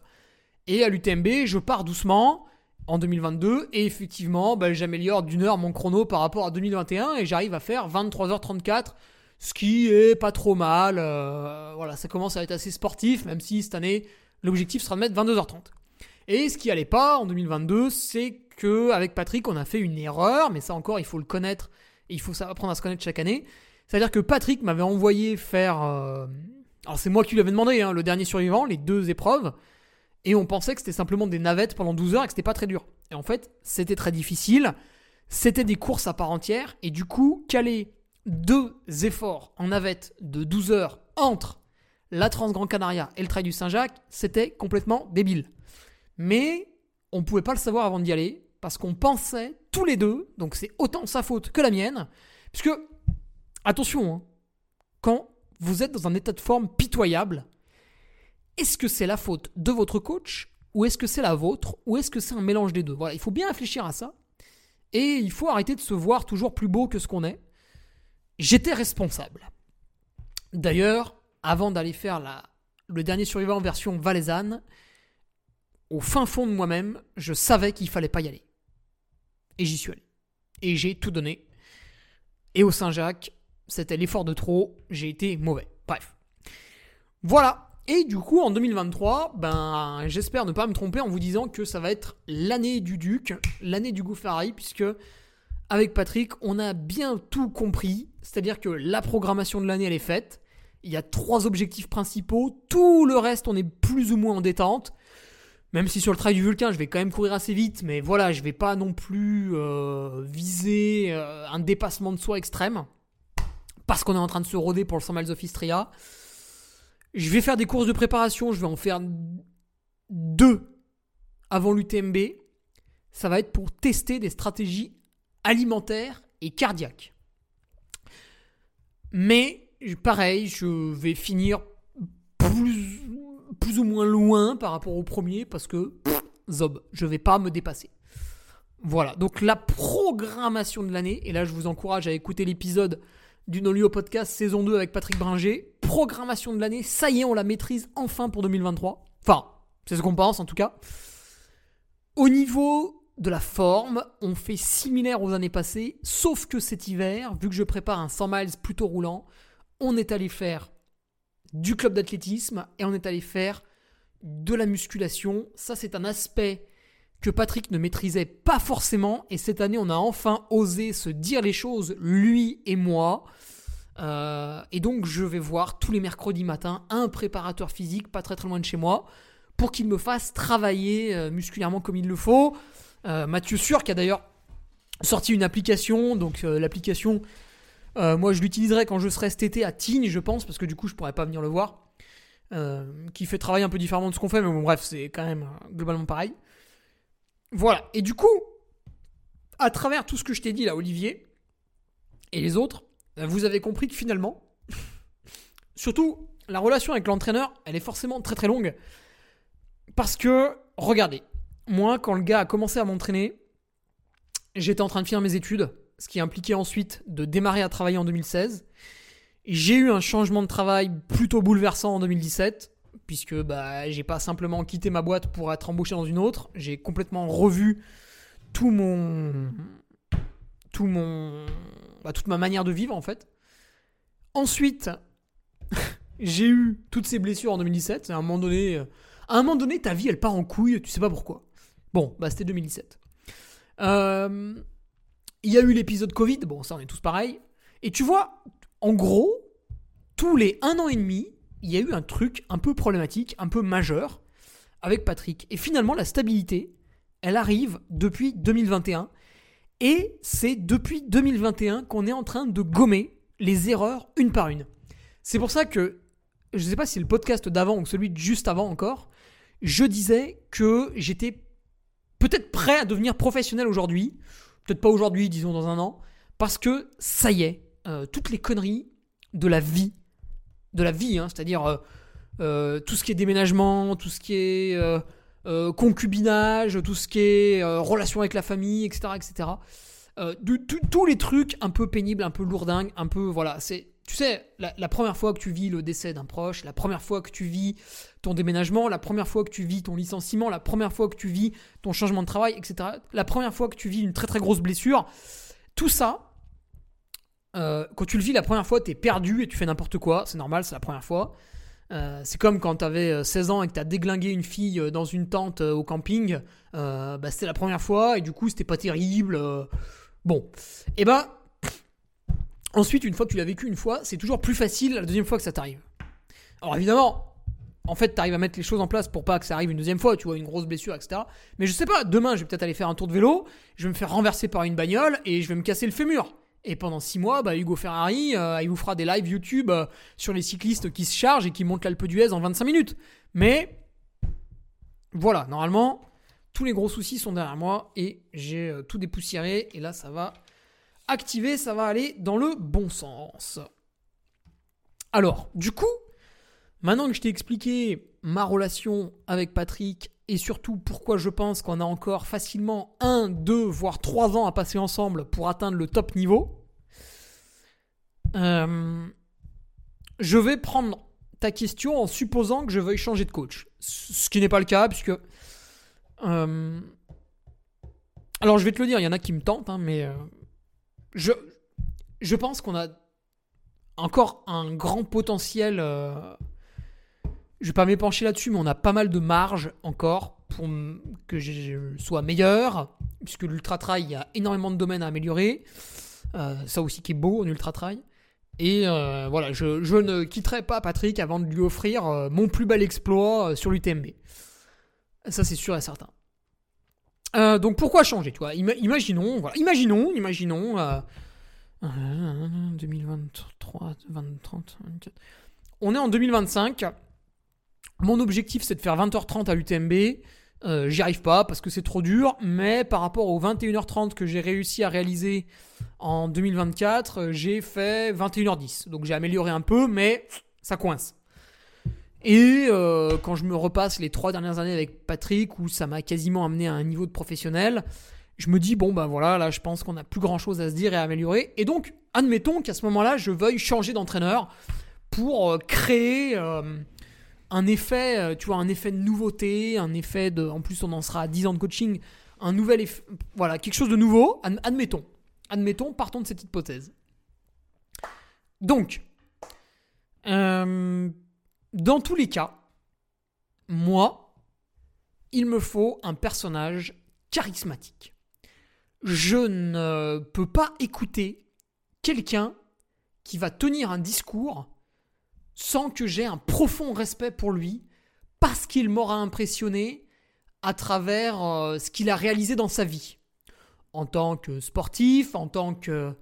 Et à l'UTMB, je pars doucement en 2022 et effectivement, bah, j'améliore d'une heure mon chrono par rapport à 2021 et j'arrive à faire 23h34 ce qui est pas trop mal. euh, voilà, ça commence à être assez sportif, même si cette année, l'objectif sera de mettre 22h30. Et ce qui allait pas en 2022, c'est que avec Patrick, on a fait une erreur, mais ça encore, il faut le connaître et il faut apprendre à se connaître chaque année. C'est-à-dire que Patrick m'avait envoyé faire. euh, alors c'est moi qui lui avais demandé, hein, le dernier survivant, les deux épreuves, et on pensait que c'était simplement des navettes pendant 12 heures et que c'était pas très dur. Et en fait, c'était très difficile. C'était des courses à part entière, et du coup, caler deux efforts en navette de 12 heures entre la Trans-Grand Canaria et le Trail du Saint-Jacques, c'était complètement débile. Mais on pouvait pas le savoir avant d'y aller, parce qu'on pensait tous les deux, donc c'est autant sa faute que la mienne, puisque, attention, hein, quand vous êtes dans un état de forme pitoyable, est-ce que c'est la faute de votre coach, ou est-ce que c'est la vôtre, ou est-ce que c'est un mélange des deux? Voilà, il faut bien réfléchir à ça, et il faut arrêter de se voir toujours plus beau que ce qu'on est. J'étais responsable. D'ailleurs, avant d'aller faire la, le dernier survivant en version valaisanne, au fin fond de moi-même, je savais qu'il fallait pas y aller. Et j'y suis allé. Et j'ai tout donné. Et au Saint-Jacques, c'était l'effort de trop, j'ai été mauvais. Bref. Voilà. Et du coup, en 2023, ben, j'espère ne pas me tromper en vous disant que ça va être l'année du Duc, l'année du Gouffari, puisque avec Patrick, on a bien tout compris. C'est-à-dire que la programmation de l'année, elle est faite. Il y a trois objectifs principaux. Tout le reste, on est plus ou moins en détente. Même si sur le trail du Vulcain, je vais quand même courir assez vite, mais voilà, je vais pas non plus euh, viser euh, un dépassement de soi extrême. Parce qu'on est en train de se roder pour le 100 miles of Istria. Je vais faire des courses de préparation, je vais en faire deux avant l'UTMB. Ça va être pour tester des stratégies alimentaires et cardiaques. Mais pareil, je vais finir plus, ou moins loin par rapport au premier parce que zob, je vais pas me dépasser. Voilà, donc la programmation de l'année, et là je vous encourage à écouter l'épisode du Nolio Podcast saison 2 avec Patrick Bringer. Programmation de l'année, ça y est, on la maîtrise enfin pour 2023. Enfin, c'est ce qu'on pense en tout cas. Au niveau de la forme, on fait similaire aux années passées, sauf que cet hiver, vu que je prépare un 100 miles plutôt roulant, on est allé faire du club d'athlétisme et on est allé faire de la musculation. Ça, c'est un aspect que Patrick ne maîtrisait pas forcément et cette année, on a enfin osé se dire les choses, lui et moi. Euh, et donc, je vais voir tous les mercredis matins un préparateur physique pas très très loin de chez moi pour qu'il me fasse travailler euh, musculairement comme il le faut. Euh, Mathieu Sûr qui a d'ailleurs sorti une application, donc l'application, moi je l'utiliserai quand je serai cet été à Tignes, je pense, parce que du coup je pourrais pas venir le voir, qui fait travailler un peu différemment de ce qu'on fait, mais bon bref, c'est quand même globalement pareil. Voilà, et du coup, à travers tout ce que je t'ai dit là, Olivier, et les autres, euh, vous avez compris que finalement, [laughs] surtout la relation avec l'entraîneur, elle est forcément très très longue, parce que, regardez, moi, quand le gars a commencé à m'entraîner, j'étais en train de finir mes études, ce qui impliquait ensuite de démarrer à travailler en 2016. J'ai eu un changement de travail plutôt bouleversant en 2017, puisque bah, j'ai pas simplement quitté ma boîte pour être embauché dans une autre, j'ai complètement revu tout mon. tout mon. bah, toute ma manière de vivre en fait. Ensuite, [laughs] j'ai eu toutes ces blessures en 2017, à un moment donné. euh, à un moment donné, ta vie, elle part en couille, tu sais pas pourquoi. Bon, bah c'était 2017. Euh, Il y a eu l'épisode Covid, bon ça on est tous pareils. Et tu vois, en gros, tous les un an et demi, il y a eu un truc un peu problématique, un peu majeur avec Patrick. Et finalement, la stabilité, elle arrive depuis 2021. Et c'est depuis 2021 qu'on est en train de gommer les erreurs une par une. C'est pour ça que, je ne sais pas si le podcast d'avant ou celui de juste avant encore, je disais que j'étais peut-être prêt à devenir professionnel aujourd'hui, peut-être pas aujourd'hui, disons dans un an, parce que ça y est, euh, toutes les conneries de la vie, de la vie, hein, c'est-à-dire euh, euh, tout ce qui est déménagement, tout ce qui est euh, concubinage, tout ce qui est relation avec la famille, etc., etc. Tous les trucs un peu pénibles, un peu lourdingues, un peu voilà, c'est tu sais, la première fois que tu vis le décès d'un proche, la première fois que tu vis ton déménagement, la première fois que tu vis ton licenciement, la première fois que tu vis ton changement de travail, etc. La première fois que tu vis une très très grosse blessure, tout ça, euh, quand tu le vis la première fois, t'es perdu et tu fais n'importe quoi. C'est normal, c'est la première fois. Euh, c'est comme quand t'avais 16 ans et que t'as déglingué une fille euh, dans une tente euh, au camping. Euh, bah, c'était la première fois et du coup, c'était pas terrible. euh. Bon. Et bah. Ensuite, une fois que tu l'as vécu une fois, c'est toujours plus facile la deuxième fois que ça t'arrive. Alors évidemment, en fait, t'arrives à mettre les choses en place pour pas que ça arrive une deuxième fois, tu vois, une grosse blessure, etc. Mais je sais pas, demain, je vais peut-être aller faire un tour de vélo, je vais me faire renverser par une bagnole et je vais me casser le fémur. Et pendant six mois, bah, Hugo Ferrari, euh, il vous fera des lives YouTube euh, sur les cyclistes qui se chargent et qui montent l'Alpe d'Huez en 25 minutes. Mais voilà, normalement, tous les gros soucis sont derrière moi et j'ai euh, tout dépoussiéré. Et là, ça va activer, ça va aller dans le bon sens. Alors, du coup, maintenant que je t'ai expliqué ma relation avec Patrick et surtout pourquoi je pense qu'on a encore facilement un, deux, voire trois ans à passer ensemble pour atteindre le top niveau, euh, je vais prendre ta question en supposant que je veuille changer de coach. Ce qui n'est pas le cas, puisque. euh, alors, je vais te le dire, il y en a qui me tentent, hein, mais. euh, je, je pense qu'on a encore un grand potentiel. Je vais pas m'épancher là-dessus, mais on a pas mal de marge encore pour que je sois meilleur, puisque l'ultra trail, il y a énormément de domaines à améliorer. Euh, ça aussi qui est beau en ultra trail. Et euh, voilà, je, ne quitterai pas Patrick avant de lui offrir euh, mon plus bel exploit sur l'UTMB. Ça, c'est sûr et certain. Donc pourquoi changer tu vois? Ima- Imaginons, voilà, imaginons, imaginons. euh, euh, 2023, 2030, 24. On est en 2025. Mon objectif, c'est de faire 20h30 à l'UTMB. Euh, J'y arrive pas parce que c'est trop dur, mais par rapport aux 21h30 que j'ai réussi à réaliser en 2024, euh, j'ai fait 21h10. Donc j'ai amélioré un peu, mais ça coince. Et euh, quand je me repasse les trois dernières années avec Patrick, où ça m'a quasiment amené à un niveau de professionnel, je me dis, bon, bah voilà, là, je pense qu'on a plus grand chose à se dire et à améliorer. Et donc, admettons qu'à ce moment-là, je veuille changer d'entraîneur pour créer un effet, euh, tu vois, un effet de nouveauté, un effet de. En plus, on en sera à 10 ans de coaching, un nouvel effet. Voilà, quelque chose de nouveau, ad- admettons. Admettons, partons de cette hypothèse. Donc, euh, dans tous les cas, moi, il me faut un personnage charismatique. Je ne peux pas écouter quelqu'un qui va tenir un discours sans que j'ai un profond respect pour lui, parce qu'il m'aura impressionné à travers euh, ce qu'il a réalisé dans sa vie. En tant que sportif, en tant que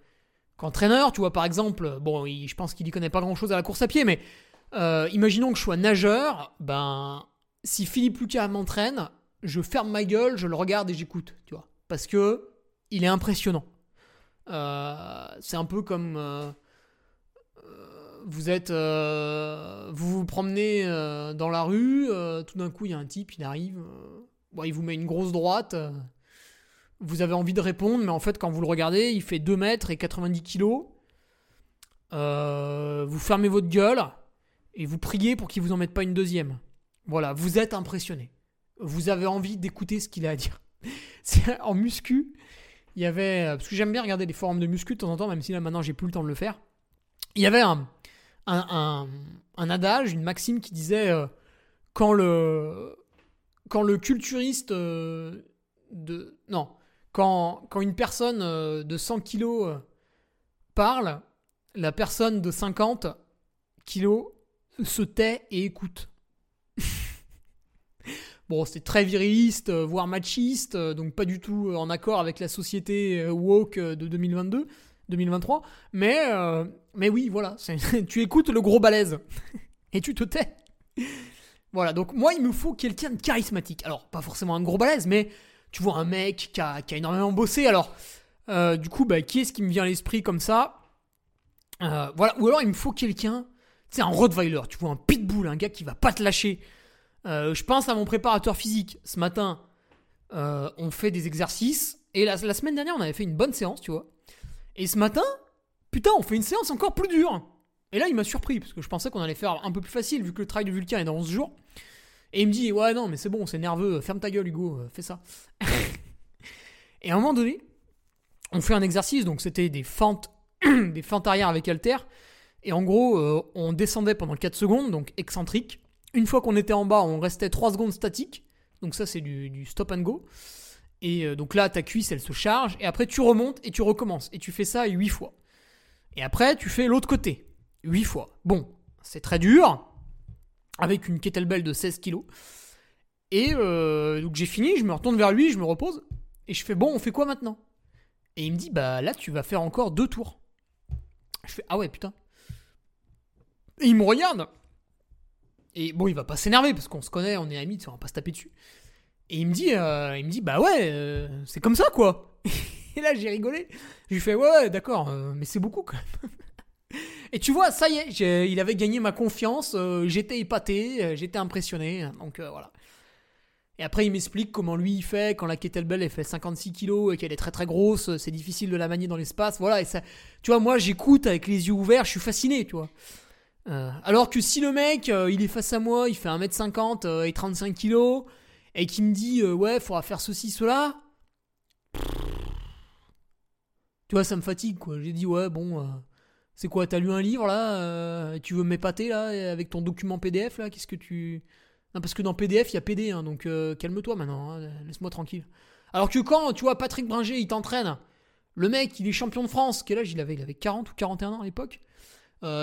qu'entraîneur, tu vois par exemple, bon, je pense qu'il y connaît pas grand chose à la course à pied, mais euh, imaginons que je sois nageur, ben si Philippe Lucas m'entraîne, je ferme ma gueule, je le regarde et j'écoute, tu vois, parce que il est impressionnant. Euh, c'est un peu comme vous êtes, euh, vous vous promenez euh, dans la rue, euh, tout d'un coup il y a un type, il arrive, il vous met une grosse droite. vous avez envie de répondre, mais en fait, quand vous le regardez, il fait 2 mètres et 90 kilos. Vous fermez votre gueule et vous priez pour qu'il vous en mette pas une deuxième. Voilà, vous êtes impressionné. Vous avez envie d'écouter ce qu'il a à dire. [laughs] En muscu, il y avait. Parce que j'aime bien regarder des forums de muscu de temps en temps, même si là maintenant j'ai plus le temps de le faire. Il y avait un, un, un, adage, une maxime qui disait euh, quand le quand le culturiste euh, de non quand, quand une personne euh, de 100 kilos parle, la personne de 50 kilos se tait et écoute. [laughs] bon, c'est très viriliste, voire machiste, donc pas du tout en accord avec la société woke de 2022, 2023. Mais, euh, mais oui, voilà, c'est- [laughs] tu écoutes le gros balèze et tu te tais. Voilà, donc moi, il me faut quelqu'un de charismatique. Alors, pas forcément un gros balèze, mais tu vois, un mec qui a, qui a énormément bossé. Alors, euh, du coup, bah, qui est-ce qui me vient à l'esprit comme ça? Euh, Voilà, ou alors il me faut quelqu'un, sais, un Rottweiler, tu vois, un pitbull, un gars qui va pas te lâcher. Je pense à mon préparateur physique. Ce matin, on fait des exercices. Et la semaine dernière, on avait fait une bonne séance, tu vois. Et ce matin, putain, on fait une séance encore plus dure. Et là, il m'a surpris, parce que je pensais qu'on allait faire un peu plus facile, vu que le travail de Vulcain est dans 11 jours. Et il me dit, ouais, non, mais c'est bon, c'est nerveux, ferme ta gueule, Hugo, euh, fais ça. [laughs] et à un moment donné, on fait un exercice, donc c'était des fentes [clears throat] des fentes arrière avec halter. Et en gros, euh, on descendait pendant 4 secondes, donc excentrique. Une fois qu'on était en bas, on restait 3 secondes statique. Donc ça, c'est du, du stop and go. Et euh, donc là, ta cuisse, elle se charge. Et après, tu remontes et tu recommences. Et tu fais ça 8 fois. Et après, tu fais l'autre côté. 8 fois. Bon, c'est très dur. Avec une kettlebell de 16 kg. Et euh, donc j'ai fini, je me retourne vers lui, je me repose. Et je fais, bon, on fait quoi maintenant? Et il me dit, bah là, tu vas faire encore deux tours. Je fais, ah ouais, putain. Et il me regarde. Et bon, il va pas s'énerver parce qu'on se connaît, on est amis, on va pas se taper dessus. Et il me dit, euh, il me dit bah ouais, euh, c'est comme ça quoi. [laughs] Et là, j'ai rigolé. Je lui fais ouais, ouais d'accord, euh, mais c'est beaucoup quand même. [laughs] Et tu vois, ça y est, il avait gagné ma confiance. j'étais épaté, j'étais impressionné. Donc voilà. Et après, il m'explique comment lui il fait quand la kettlebell elle fait 56 kilos et qu'elle est très très grosse. C'est difficile de la manier dans l'espace. Voilà. Et ça, tu vois, moi j'écoute avec les yeux ouverts, je suis fasciné, tu vois. Alors que si le mec, il est face à moi, il fait 1m50 euh, et 35 kilos, et qu'il me dit, euh, ouais, faudra faire ceci, cela. Tu vois, ça me fatigue, quoi. J'ai dit, ouais, bon, euh, c'est quoi, t'as lu un livre, là euh, Tu veux m'épater, là, avec ton document PDF, là Qu'est-ce que tu... Non, parce que dans PDF, il y a PD, hein, donc euh, calme-toi maintenant, hein, laisse-moi tranquille. Alors que quand, tu vois, Patrick Bringer, il t'entraîne, le mec, il est champion de France, quel âge il avait? Il avait 40 ou 41 ans à l'époque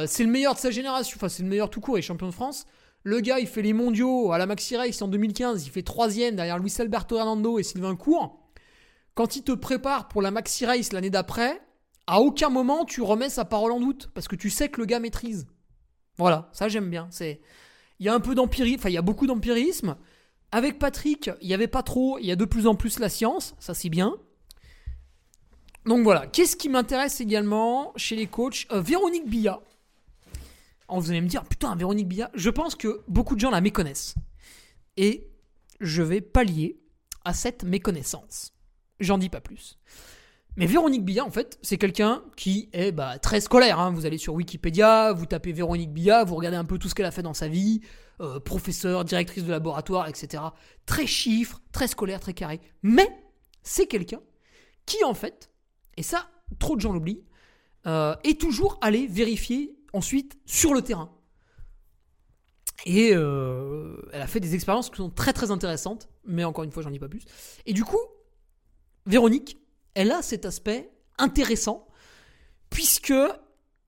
c'est le meilleur de sa génération, enfin c'est le meilleur tout court, il est champion de France. Le gars, il fait les mondiaux à la Maxi Race en 2015, il fait troisième derrière Luis Alberto Hernando et Sylvain Cour. Quand il te prépare pour la Maxi Race l'année d'après, à aucun moment tu remets sa parole en doute, parce que tu sais que le gars maîtrise. Voilà, ça j'aime bien. C'est, il y a un peu d'empirisme, enfin il y a beaucoup d'empirisme. Avec Patrick, il y avait pas trop, il y a de plus en plus la science, ça c'est bien. Donc voilà, qu'est-ce qui m'intéresse également chez les coachs? Euh, Véronique Billa. Vous allez me dire, putain, Véronique Billa, je pense que beaucoup de gens la méconnaissent. Et je vais pallier à cette méconnaissance. J'en dis pas plus. Mais Véronique Billa, en fait, c'est quelqu'un qui est bah, très scolaire. hein. Vous allez sur Wikipédia, vous tapez Véronique Billa, vous regardez un peu tout ce qu'elle a fait dans sa vie, euh, professeur, directrice de laboratoire, etc. Très chiffre, très scolaire, très carré. Mais c'est quelqu'un qui, en fait, et ça, trop de gens l'oublient, euh, est toujours allé vérifier ensuite sur le terrain. Et euh, elle a fait des expériences qui sont très très intéressantes, mais encore une fois, j'en dis pas plus. Et du coup, Véronique, elle a cet aspect intéressant, puisque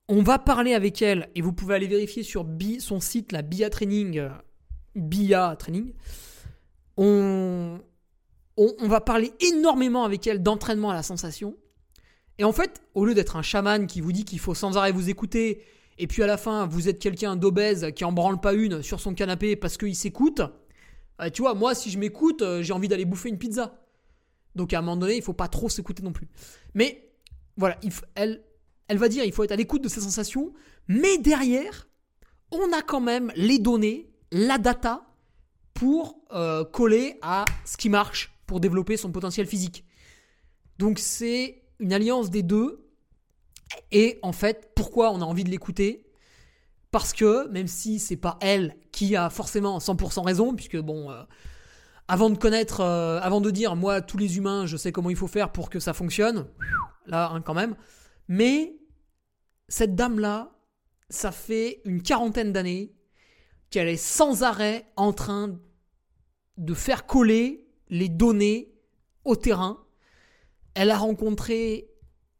on va parler avec elle, et vous pouvez aller vérifier sur son site, la BIA Training, BIA Training. On, on va parler énormément avec elle d'entraînement à la sensation. Et en fait, au lieu d'être un chaman qui vous dit qu'il faut sans arrêt vous écouter, et puis à la fin, vous êtes quelqu'un d'obèse qui en branle pas une sur son canapé parce qu'il s'écoute, euh, tu vois, moi, si je m'écoute, euh, j'ai envie d'aller bouffer une pizza. Donc à un moment donné, il faut pas trop s'écouter non plus. Mais voilà, elle va dire il faut être à l'écoute de ses sensations, mais derrière, on a quand même les données, la data pour euh, coller à ce qui marche pour développer son potentiel physique. Donc c'est une alliance des deux. Et en fait, pourquoi on a envie de l'écouter? Parce que même si c'est pas elle qui a forcément 100% raison, puisque bon, euh, avant de connaître, euh, avant de dire moi tous les humains, je sais comment il faut faire pour que ça fonctionne, là hein, quand même. Mais cette dame là, ça fait une quarantaine d'années qu'elle est sans arrêt en train de faire coller les données au terrain. Elle a rencontré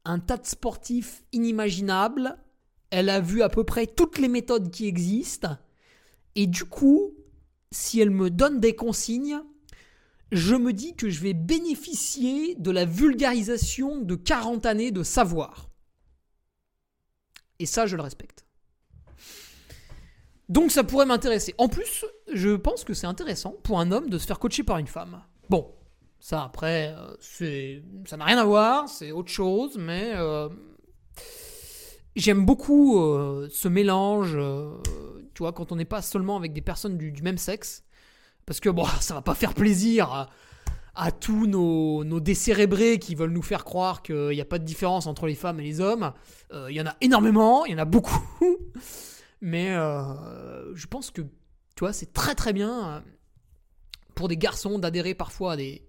un tas de sportifs inimaginables. Elle a vu à peu près toutes les méthodes qui existent. Et du coup, si elle me donne des consignes, je me dis que je vais bénéficier de la vulgarisation de 40 années de savoir. Et ça, je le respecte. Donc ça pourrait m'intéresser. En plus, je pense que c'est intéressant pour un homme de se faire coacher par une femme. Bon, ça après, euh, ça n'a rien à voir, c'est autre chose, mais euh, j'aime beaucoup euh, ce mélange, tu vois, quand on n'est pas seulement avec des personnes du, même sexe, parce que bon, [laughs] ça va pas faire plaisir à, tous nos, nos décérébrés qui veulent nous faire croire qu'il n'y a pas de différence entre les femmes et les hommes. Il y en a énormément, il y en a beaucoup, [laughs] mais je pense que, tu vois, c'est très très bien pour des garçons d'adhérer parfois à des,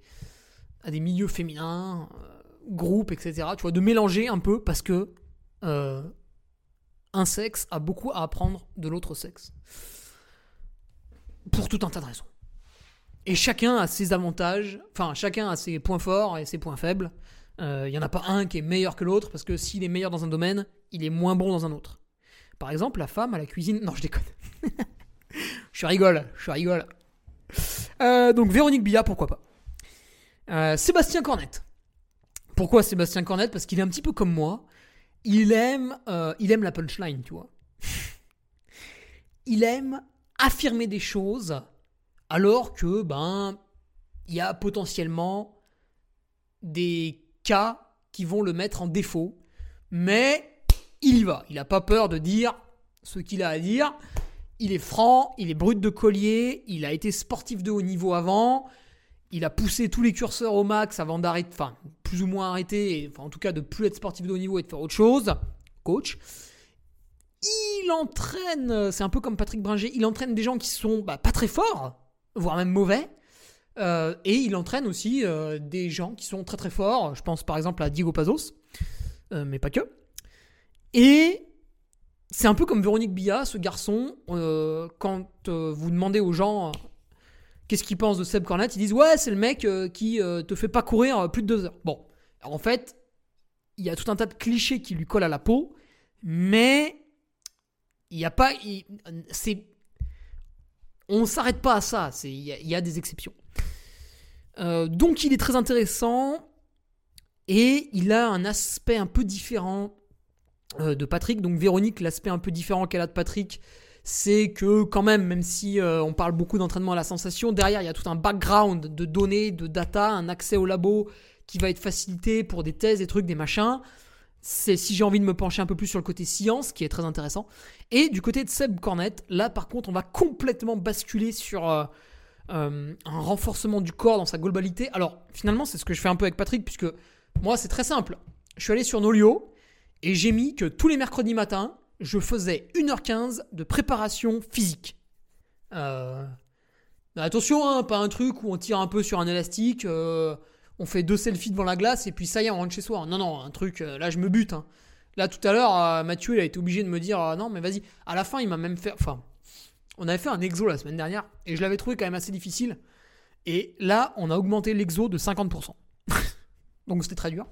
à des milieux féminins, euh, groupes, etc. Tu vois, de mélanger un peu parce que euh, un sexe a beaucoup à apprendre de l'autre sexe. Pour tout un tas de raisons. Et chacun a ses avantages, enfin chacun a ses points forts et ses points faibles. Il euh, n'y en a pas un qui est meilleur que l'autre, parce que s'il est meilleur dans un domaine, il est moins bon dans un autre. Par exemple, la femme à la cuisine... Non, je déconne. [laughs] je rigole, je rigole. Donc Véronique Billa, pourquoi pas? Euh, Sébastien Cornette. Pourquoi Sébastien Cornette? Parce qu'il est un petit peu comme moi. Il aime, il aime la punchline, tu vois. [laughs] il aime affirmer des choses alors que ben il y a potentiellement des cas qui vont le mettre en défaut, mais il y va. Il n'a pas peur de dire ce qu'il a à dire. Il est franc, il est brut de collier, il a été sportif de haut niveau avant, il a poussé tous les curseurs au max avant d'arrêter, enfin, plus ou moins arrêter, enfin, en tout cas de plus être sportif de haut niveau et de faire autre chose. Coach. Il entraîne, c'est un peu comme Patrick Bringer, il entraîne des gens qui sont bah, pas très forts, voire même mauvais, euh, et il entraîne aussi euh, des gens qui sont très très forts. Je pense par exemple à Diego Pazos, euh, mais pas que. Et c'est un peu comme Véronique Billa, ce garçon. quand vous demandez aux gens qu'est-ce qu'ils pensent de Seb Cornet, ils disent ouais c'est le mec qui te fait pas courir plus de deux heures. Bon, en fait, il y a tout un tas de clichés qui lui collent à la peau, mais il n'y a pas, c'est, on s'arrête pas à ça. Il y, a des exceptions. Euh, donc il est très intéressant et il a un aspect un peu différent euh, de Patrick. Donc Véronique, l'aspect un peu différent qu'elle a de Patrick, c'est que quand même, même si euh, on parle beaucoup d'entraînement à la sensation, derrière il y a tout un background de données, de data, un accès au labo qui va être facilité pour des thèses, des trucs, des machins. C'est si j'ai envie de me pencher un peu plus sur le côté science, qui est très intéressant. Et du côté de Seb Cornette, là par contre, on va complètement basculer sur euh, un renforcement du corps dans sa globalité. Alors finalement, c'est ce que je fais un peu avec Patrick, puisque moi, c'est très simple. Je suis allé sur Nolio et j'ai mis que tous les mercredis matins, je faisais 1h15 de préparation physique. Euh, attention, hein, pas un truc où on tire un peu sur un élastique, euh, on fait deux selfies devant la glace et puis ça y est, on rentre chez soi. Non, non, un truc, là je me bute. Hein. Là tout à l'heure, Mathieu il a été obligé de me dire non, mais vas-y. À la fin, il m'a même fait. Enfin, on avait fait un exo la semaine dernière et je l'avais trouvé quand même assez difficile. Et là, on a augmenté l'exo de 50%. [laughs] donc c'était très dur.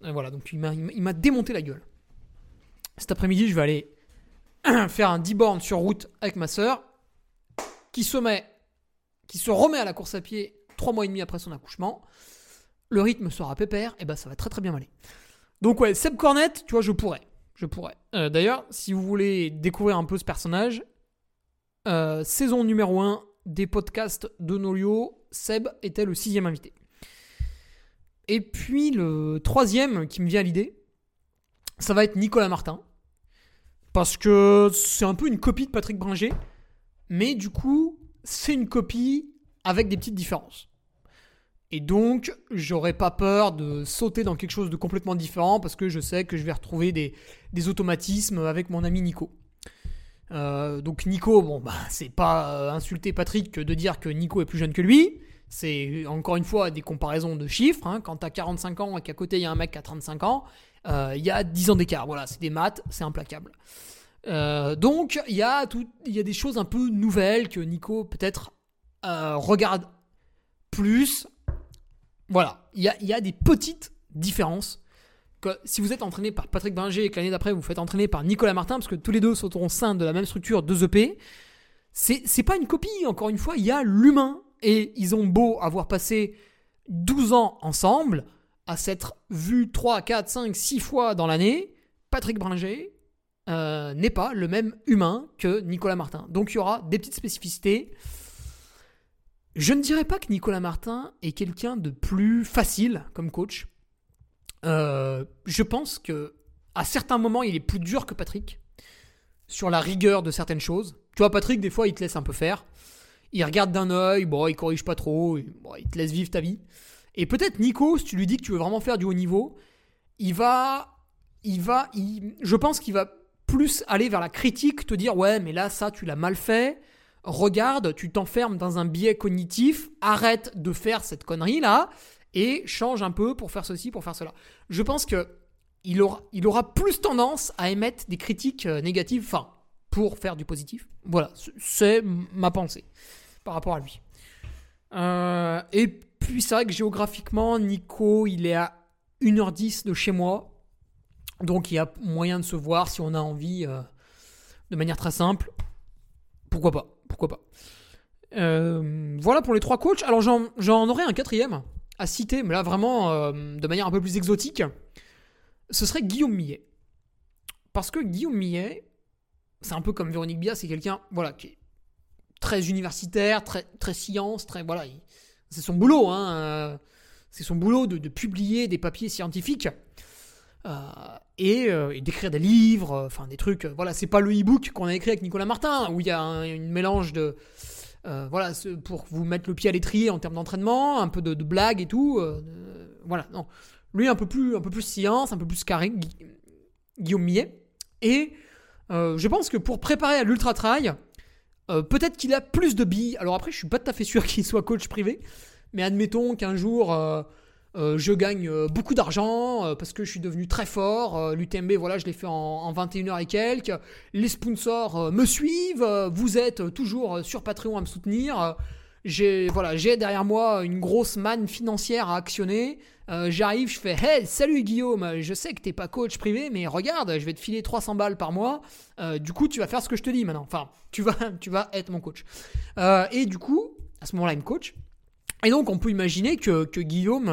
Voilà, donc il m'a démonté la gueule. Cet après-midi, je vais aller [clears throat] faire un 10 bornes sur route avec ma sœur qui se remet à la course à pied 3 mois et demi après son accouchement. Le rythme sera pépère, et ben ça va très très bien aller. Donc ouais, Seb Cornette, tu vois, je pourrais. Je pourrais. Euh, d'ailleurs, si vous voulez découvrir un peu ce personnage, euh, saison numéro 1 des podcasts de Nolio, Seb était le sixième invité. Et puis le troisième qui me vient à l'idée, ça va être Nicolas Martin. Parce que c'est un peu une copie de Patrick Bringer, mais du coup, c'est une copie avec des petites différences. Et donc, j'aurais pas peur de sauter dans quelque chose de complètement différent parce que je sais que je vais retrouver des, des automatismes avec mon ami Nico. Euh, donc Nico, bon, bah, c'est pas euh, insulter Patrick que de dire que Nico est plus jeune que lui. C'est encore une fois des comparaisons de chiffres. Hein. Quand t'as 45 ans et qu'à côté il y a un mec qui a 35 ans, il y a 10 ans d'écart. Voilà, c'est des maths, c'est implacable. donc il y, a y a des choses un peu nouvelles que Nico peut-être regarde plus. Voilà, il y a, y a des petites différences si vous êtes entraîné par Patrick Binger et que l'année d'après vous faites entraîner par Nicolas Martin, parce que tous les deux sauteront sein de la même structure, deux EP, c'est pas une copie, encore une fois, il y a l'humain. Et ils ont beau avoir passé 12 ans ensemble, à s'être vus 3, 4, 5, 6 fois dans l'année, Patrick Bringer euh, n'est pas le même humain que Nicolas Martin. Donc il y aura des petites spécificités. Je ne dirais pas que Nicolas Martin est quelqu'un de plus facile comme coach. Euh, je pense que à certains moments, il est plus dur que Patrick sur la rigueur de certaines choses. Tu vois, Patrick, des fois, il te laisse un peu faire. Il regarde d'un œil, bon, il corrige pas trop, il te laisse vivre ta vie. Et peut-être Nico, si tu lui dis que tu veux vraiment faire du haut niveau, il va, il va, je pense qu'il va plus aller vers la critique, te dire ouais, mais là, ça, tu l'as mal fait. Regarde, tu t'enfermes dans un biais cognitif. Arrête de faire cette connerie là et change un peu pour faire ceci, pour faire cela. Je pense que il aura, il aura plus tendance à émettre des critiques euh, négatives, enfin, pour faire du positif. Voilà, c'est ma pensée par rapport à lui. Euh, et puis c'est vrai que géographiquement, Nico, il est à 1h10 de chez moi. Donc il y a moyen de se voir si on a envie euh, de manière très simple. Pourquoi pas Pourquoi pas Euh, Voilà pour les trois coachs. Alors j'en, aurais un quatrième à citer, mais là vraiment euh, de manière un peu plus exotique. Ce serait Guillaume Millet. Parce que Guillaume Millet, c'est un peu comme Véronique Bia, c'est quelqu'un voilà, qui est très universitaire, très, science, très. Voilà, il- c'est son boulot, hein. euh, c'est son boulot de, publier des papiers scientifiques euh, et, euh, et d'écrire des livres, enfin des trucs. voilà, c'est pas le e-book qu'on a écrit avec Nicolas Martin où il y a un, une mélange de. voilà, pour vous mettre le pied à l'étrier en termes d'entraînement, un peu de, de blagues et tout. voilà, non. Lui, un peu plus, un peu plus science, un peu plus carré, Gui- Guillaume Millet. Et je pense que pour préparer à l'ultra trail, euh, peut-être qu'il a plus de billes. Alors après, je suis pas tout à fait sûr [laughs] qu'il soit coach privé, mais admettons qu'un jour euh, euh, je gagne beaucoup d'argent parce que je suis devenu très fort. L'UTMB, voilà, je l'ai fait en, en 21 heures et quelques. Les sponsors me suivent. vous êtes toujours sur Patreon à me soutenir. J'ai derrière moi une grosse manne financière à actionner. Euh, J'arrive, je fais Hey, salut Guillaume, je sais que t'es pas coach privé, mais regarde, je vais te filer 300 balles par mois. Euh, du coup, tu vas faire ce que je te dis maintenant. Enfin, tu vas, [laughs] tu vas être mon coach. Euh, et du coup, à ce moment-là, il me coach. Et donc, on peut imaginer que, Guillaume,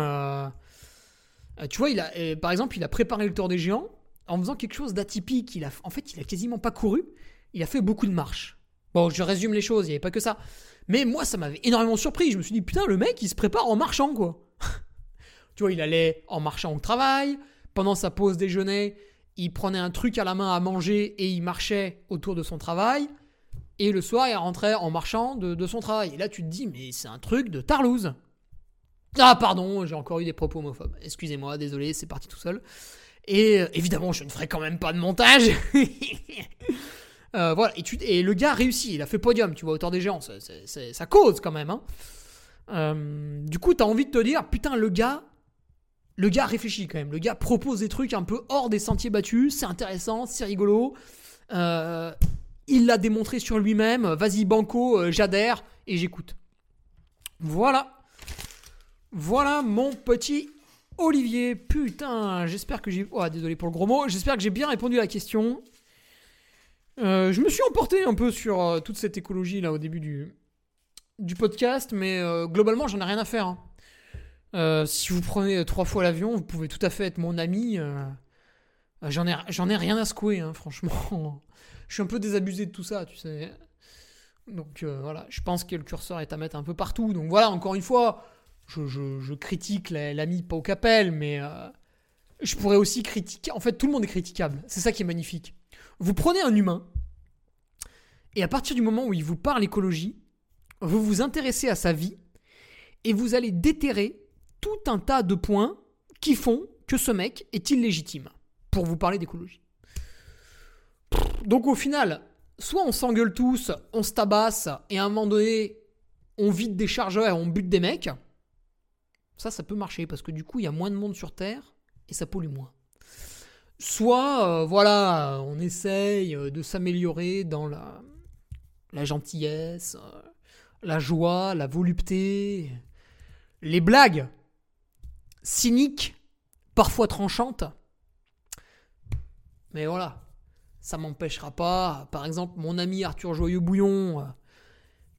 tu vois, il a, par exemple, il a préparé le Tour des Géants en faisant quelque chose d'atypique. En fait, il a quasiment pas couru. Il a fait beaucoup de marches. Bon, je résume les choses, il n'y avait pas que ça. Mais moi, ça m'avait énormément surpris. Je me suis dit, putain, le mec, il se prépare en marchant, quoi. [laughs] tu vois, il allait en marchant au travail. Pendant sa pause déjeuner, il prenait un truc à la main à manger et il marchait autour de son travail. Et le soir, il rentrait en marchant de, son travail. Et là, tu te dis, mais c'est un truc de tarlouse. Ah, pardon, j'ai encore eu des propos homophobes. Excusez-moi, désolé, c'est parti tout seul. Et euh, évidemment, je ne ferai quand même pas de montage. [laughs] Euh, voilà, et, le gars réussit, il a fait podium, tu vois, auteur des géants, ça cause quand même. hein. Euh, du coup, t'as envie de te dire, putain, le gars, le gars réfléchit quand même. Le gars propose des trucs un peu hors des sentiers battus, c'est intéressant, c'est rigolo. Euh, il l'a démontré sur lui-même. Vas-y, Banco, euh, j'adhère et j'écoute. Voilà. Voilà mon petit Olivier. Putain, j'espère que j'ai. Oh, désolé pour le gros mot. J'espère que j'ai bien répondu à la question. Euh, je me suis emporté un peu sur toute cette écologie là au début du, podcast, mais globalement, j'en ai rien à faire. hein. Euh, si vous prenez trois fois l'avion, vous pouvez tout à fait être mon ami. euh, euh, j'en ai, ai rien à secouer, hein, franchement. [laughs] je suis un peu désabusé de tout ça, tu sais. Donc voilà, je pense que le curseur est à mettre un peu partout. Donc voilà, encore une fois, je, je- critique la- l'ami Pau Capel, mais je pourrais aussi critiquer. En fait, tout le monde est critiquable. C'est ça qui est magnifique. Vous prenez un humain, et à partir du moment où il vous parle écologie, vous vous intéressez à sa vie, et vous allez déterrer tout un tas de points qui font que ce mec est illégitime pour vous parler d'écologie. Donc au final, soit on s'engueule tous, on se tabasse, et à un moment donné, on vide des chargeurs et on bute des mecs. Ça, ça peut marcher, parce que du coup, il y a moins de monde sur Terre, et ça pollue moins. Soit, euh, voilà, on essaye euh, de s'améliorer dans la, la gentillesse, euh, la joie, la volupté, les blagues cyniques, parfois tranchantes. Mais voilà, ça m'empêchera pas. Par exemple, mon ami Arthur Joyeux-Bouillon, euh,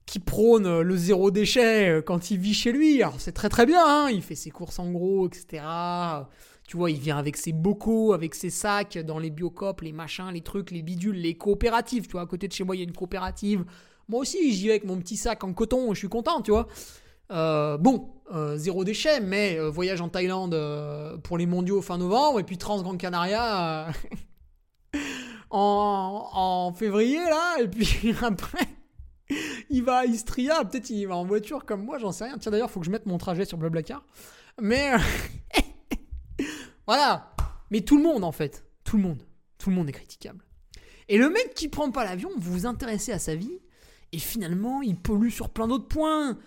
qui prône le zéro déchet euh, quand il vit chez lui. Alors c'est très très bien, hein, il fait ses courses en gros, etc. Tu vois, il vient avec ses bocaux, avec ses sacs dans les biocopes, les machins, les trucs, les bidules, les coopératives. Tu vois, à côté de chez moi, il y a une coopérative. Moi aussi, j'y vais avec mon petit sac en coton, je suis content, tu vois. Euh, bon, euh, zéro déchet, mais euh, voyage en Thaïlande pour les mondiaux fin novembre, et puis Trans Gran Canaria [laughs] en, février, là, et puis [laughs] après, il va à Istria, peut-être il va en voiture comme moi, j'en sais rien. Tiens, d'ailleurs, faut que je mette mon trajet sur Blablacar. Mais. [laughs] voilà. Mais tout le monde, en fait. Tout le monde. Tout le monde est critiquable. Et le mec qui prend pas l'avion, vous vous intéressez à sa vie, et finalement, il pollue sur plein d'autres points.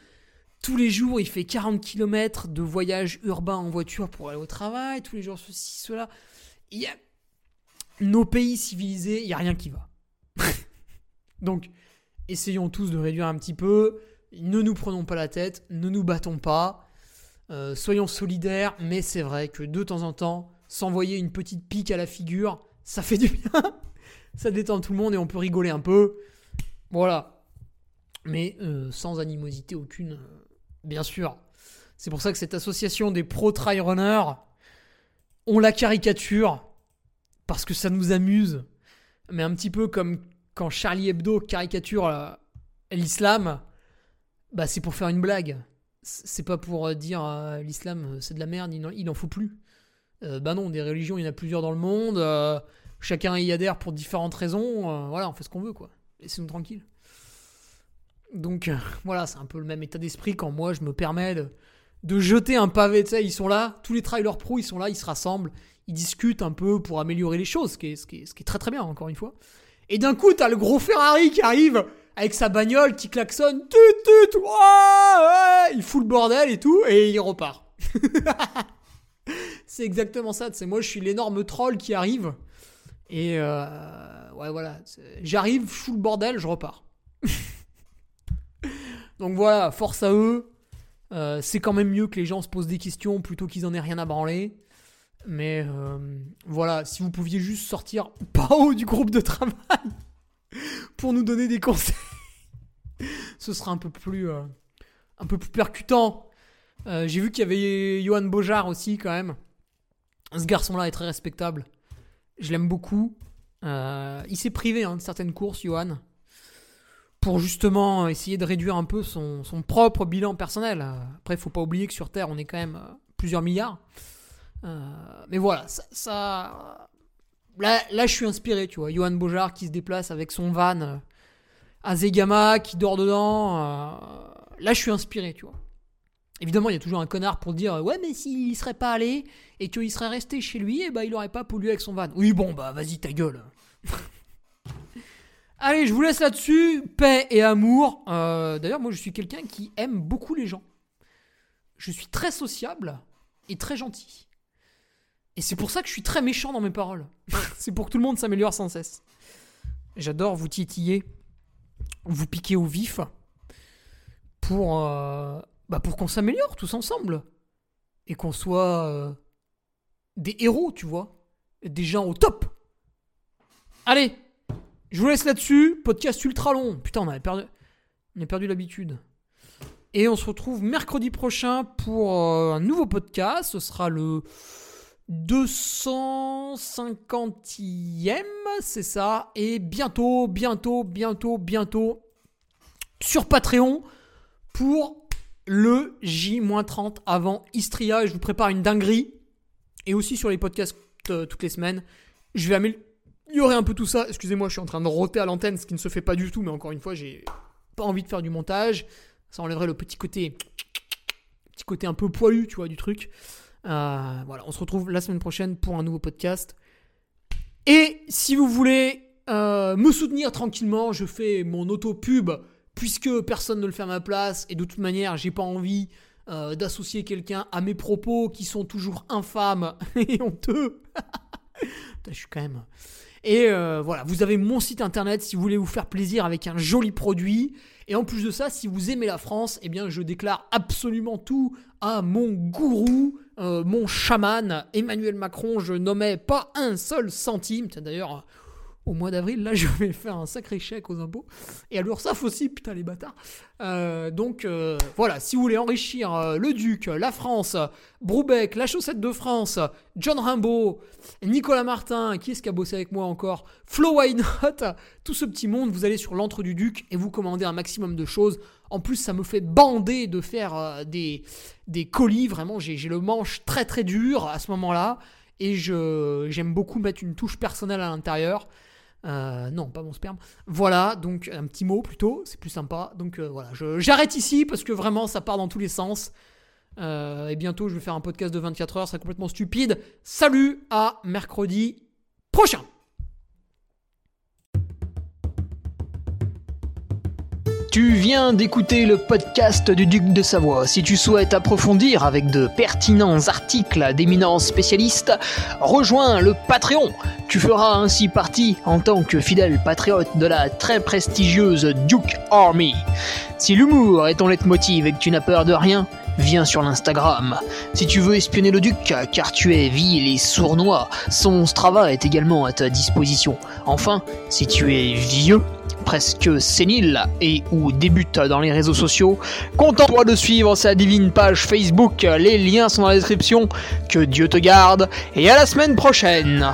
Tous les jours, il fait 40 km de voyage urbain en voiture pour aller au travail. Tous les jours, ceci, cela. a... nos pays civilisés, il n'y a rien qui va. [laughs] Donc, essayons tous de réduire un petit peu. Ne nous prenons pas la tête, ne nous battons pas. Euh, soyons solidaires, mais c'est vrai que de temps en temps, s'envoyer une petite pique à la figure, ça fait du bien. [laughs] ça détend tout le monde et on peut rigoler un peu. Voilà. Mais euh, sans animosité aucune, euh, bien sûr. C'est pour ça que cette association des pro-trail runners, on la caricature parce que ça nous amuse. Mais un petit peu comme quand Charlie Hebdo caricature l'islam, bah c'est pour faire une blague. C'est pas pour dire l'islam c'est de la merde, il n'en faut plus. Euh, bah non, des religions, il y en a plusieurs dans le monde. Euh, chacun y adhère pour différentes raisons. Euh, voilà, on fait ce qu'on veut, quoi. Laissez-nous tranquilles. Donc, voilà, c'est un peu le même état d'esprit quand moi, je me permets de, jeter un pavé. Tu sais, ils sont là, tous les trailers pro, ils sont là, ils se rassemblent, ils discutent un peu pour améliorer les choses, ce qui est, ce qui est, très très bien, encore une fois. Et d'un coup, t'as le gros Ferrari qui arrive avec sa bagnole qui klaxonne, tut tut, ouais, il fout le bordel et tout, et il repart. [laughs] c'est exactement ça. C'est moi, je suis l'énorme troll qui arrive. Et euh, ouais, voilà. J'arrive, je fous le bordel, je repars. [laughs] Donc voilà, force à eux. Euh, c'est quand même mieux que les gens se posent des questions plutôt qu'ils en aient rien à branler. Mais euh, voilà, si vous pouviez juste sortir [laughs] pas haut du groupe de travail [laughs] pour nous donner des conseils, [laughs] ce serait un peu plus, un peu plus percutant. J'ai vu qu'il y avait Johan Bojar aussi quand même. Ce garçon-là est très respectable. Je l'aime beaucoup. Euh, il s'est privé hein, de certaines courses, Johan, pour justement essayer de réduire un peu son, propre bilan personnel. Après, il faut pas oublier que sur Terre, on est quand même euh, plusieurs milliards. Euh, mais voilà, ça, Là, je suis inspiré, tu vois. Johan Bojar qui se déplace avec son van à Zegama, qui dort dedans. là, je suis inspiré, tu vois. Évidemment, il y a toujours un connard pour dire ouais, mais s'il serait pas allé et qu'il serait resté chez lui, eh ben, il aurait pas pollué avec son van. Oui, bon, bah vas-y, ta gueule. Allez, je vous laisse là-dessus. Paix et amour. Euh, d'ailleurs, moi, je suis quelqu'un qui aime beaucoup les gens. Je suis très sociable et très gentil. Et c'est pour ça que je suis très méchant dans mes paroles. [laughs] c'est pour que tout le monde s'améliore sans cesse. J'adore vous titiller, vous piquer au vif pour euh, bah pour qu'on s'améliore tous ensemble. Et qu'on soit euh, des héros, tu vois. Des gens au top. Allez, je vous laisse là-dessus. Podcast ultra long. Putain, on avait perdu, on a perdu l'habitude. Et on se retrouve mercredi prochain pour euh, un nouveau podcast. Ce sera le 250e, c'est ça. Et bientôt, bientôt, bientôt, bientôt sur Patreon pour le J-30 avant Istria. Je vous prépare une dinguerie. Et aussi sur les podcasts euh, toutes les semaines. Je vais améliorer un peu tout ça. Excusez-moi, je suis en train de roter à l'antenne, ce qui ne se fait pas du tout. Mais encore une fois, j'ai pas envie de faire du montage. Ça enlèverait le petit côté, petit côté un peu poilu, tu vois, du truc. Euh, voilà, on se retrouve la semaine prochaine pour un nouveau podcast. Et si vous voulez euh, me soutenir tranquillement, je fais mon auto-pub puisque personne ne le fait à ma place, et de toute manière, j'ai pas envie euh, d'associer quelqu'un à mes propos qui sont toujours infâmes [laughs] et honteux. [laughs] je suis quand même. Et euh, voilà, vous avez mon site internet si vous voulez vous faire plaisir avec un joli produit. Et en plus de ça, si vous aimez la France, eh bien, je déclare absolument tout à mon gourou, euh, mon chaman, Emmanuel Macron. Je nommais pas un seul centime. D'ailleurs, au mois d'avril, là, [laughs] je vais faire un sacré chèque aux impôts. Et à l'URSSAF aussi, putain, les bâtards. Euh, donc, euh, voilà, si vous voulez enrichir euh, le Duc, la France, Broubec, la Chaussette de France, John Rimbaud, Nicolas Martin, qui est-ce qui a bossé avec moi encore Flo Why tout ce petit monde, vous allez sur l'entre du Duc et vous commandez un maximum de choses. En plus, ça me fait bander de faire des, des colis. Vraiment, j'ai le manche très très dur à ce moment-là. Et j'aime beaucoup mettre une touche personnelle à l'intérieur. Euh, non, pas mon sperme. Voilà, donc un petit mot plutôt, c'est plus sympa. Donc euh, voilà, j'arrête ici parce que vraiment ça part dans tous les sens. Euh, et bientôt je vais faire un podcast de 24 heures, c'est complètement stupide. Salut à mercredi prochain Tu viens d'écouter le podcast du Duc de Savoie. Si tu souhaites approfondir avec de pertinents articles d'éminents spécialistes, rejoins le Patreon. Tu feras ainsi partie, en tant que fidèle patriote, de la très prestigieuse Duke Army. Si l'humour est ton leitmotiv et que tu n'as peur de rien, viens sur l'Instagram. Si tu veux espionner le duc, car tu es vil et sournois, son Strava est également à ta disposition. Enfin, si tu es vieux, presque sénile et ou débute dans les réseaux sociaux, contente-toi de suivre sa divine page Facebook, les liens sont dans la description, que Dieu te garde, et à la semaine prochaine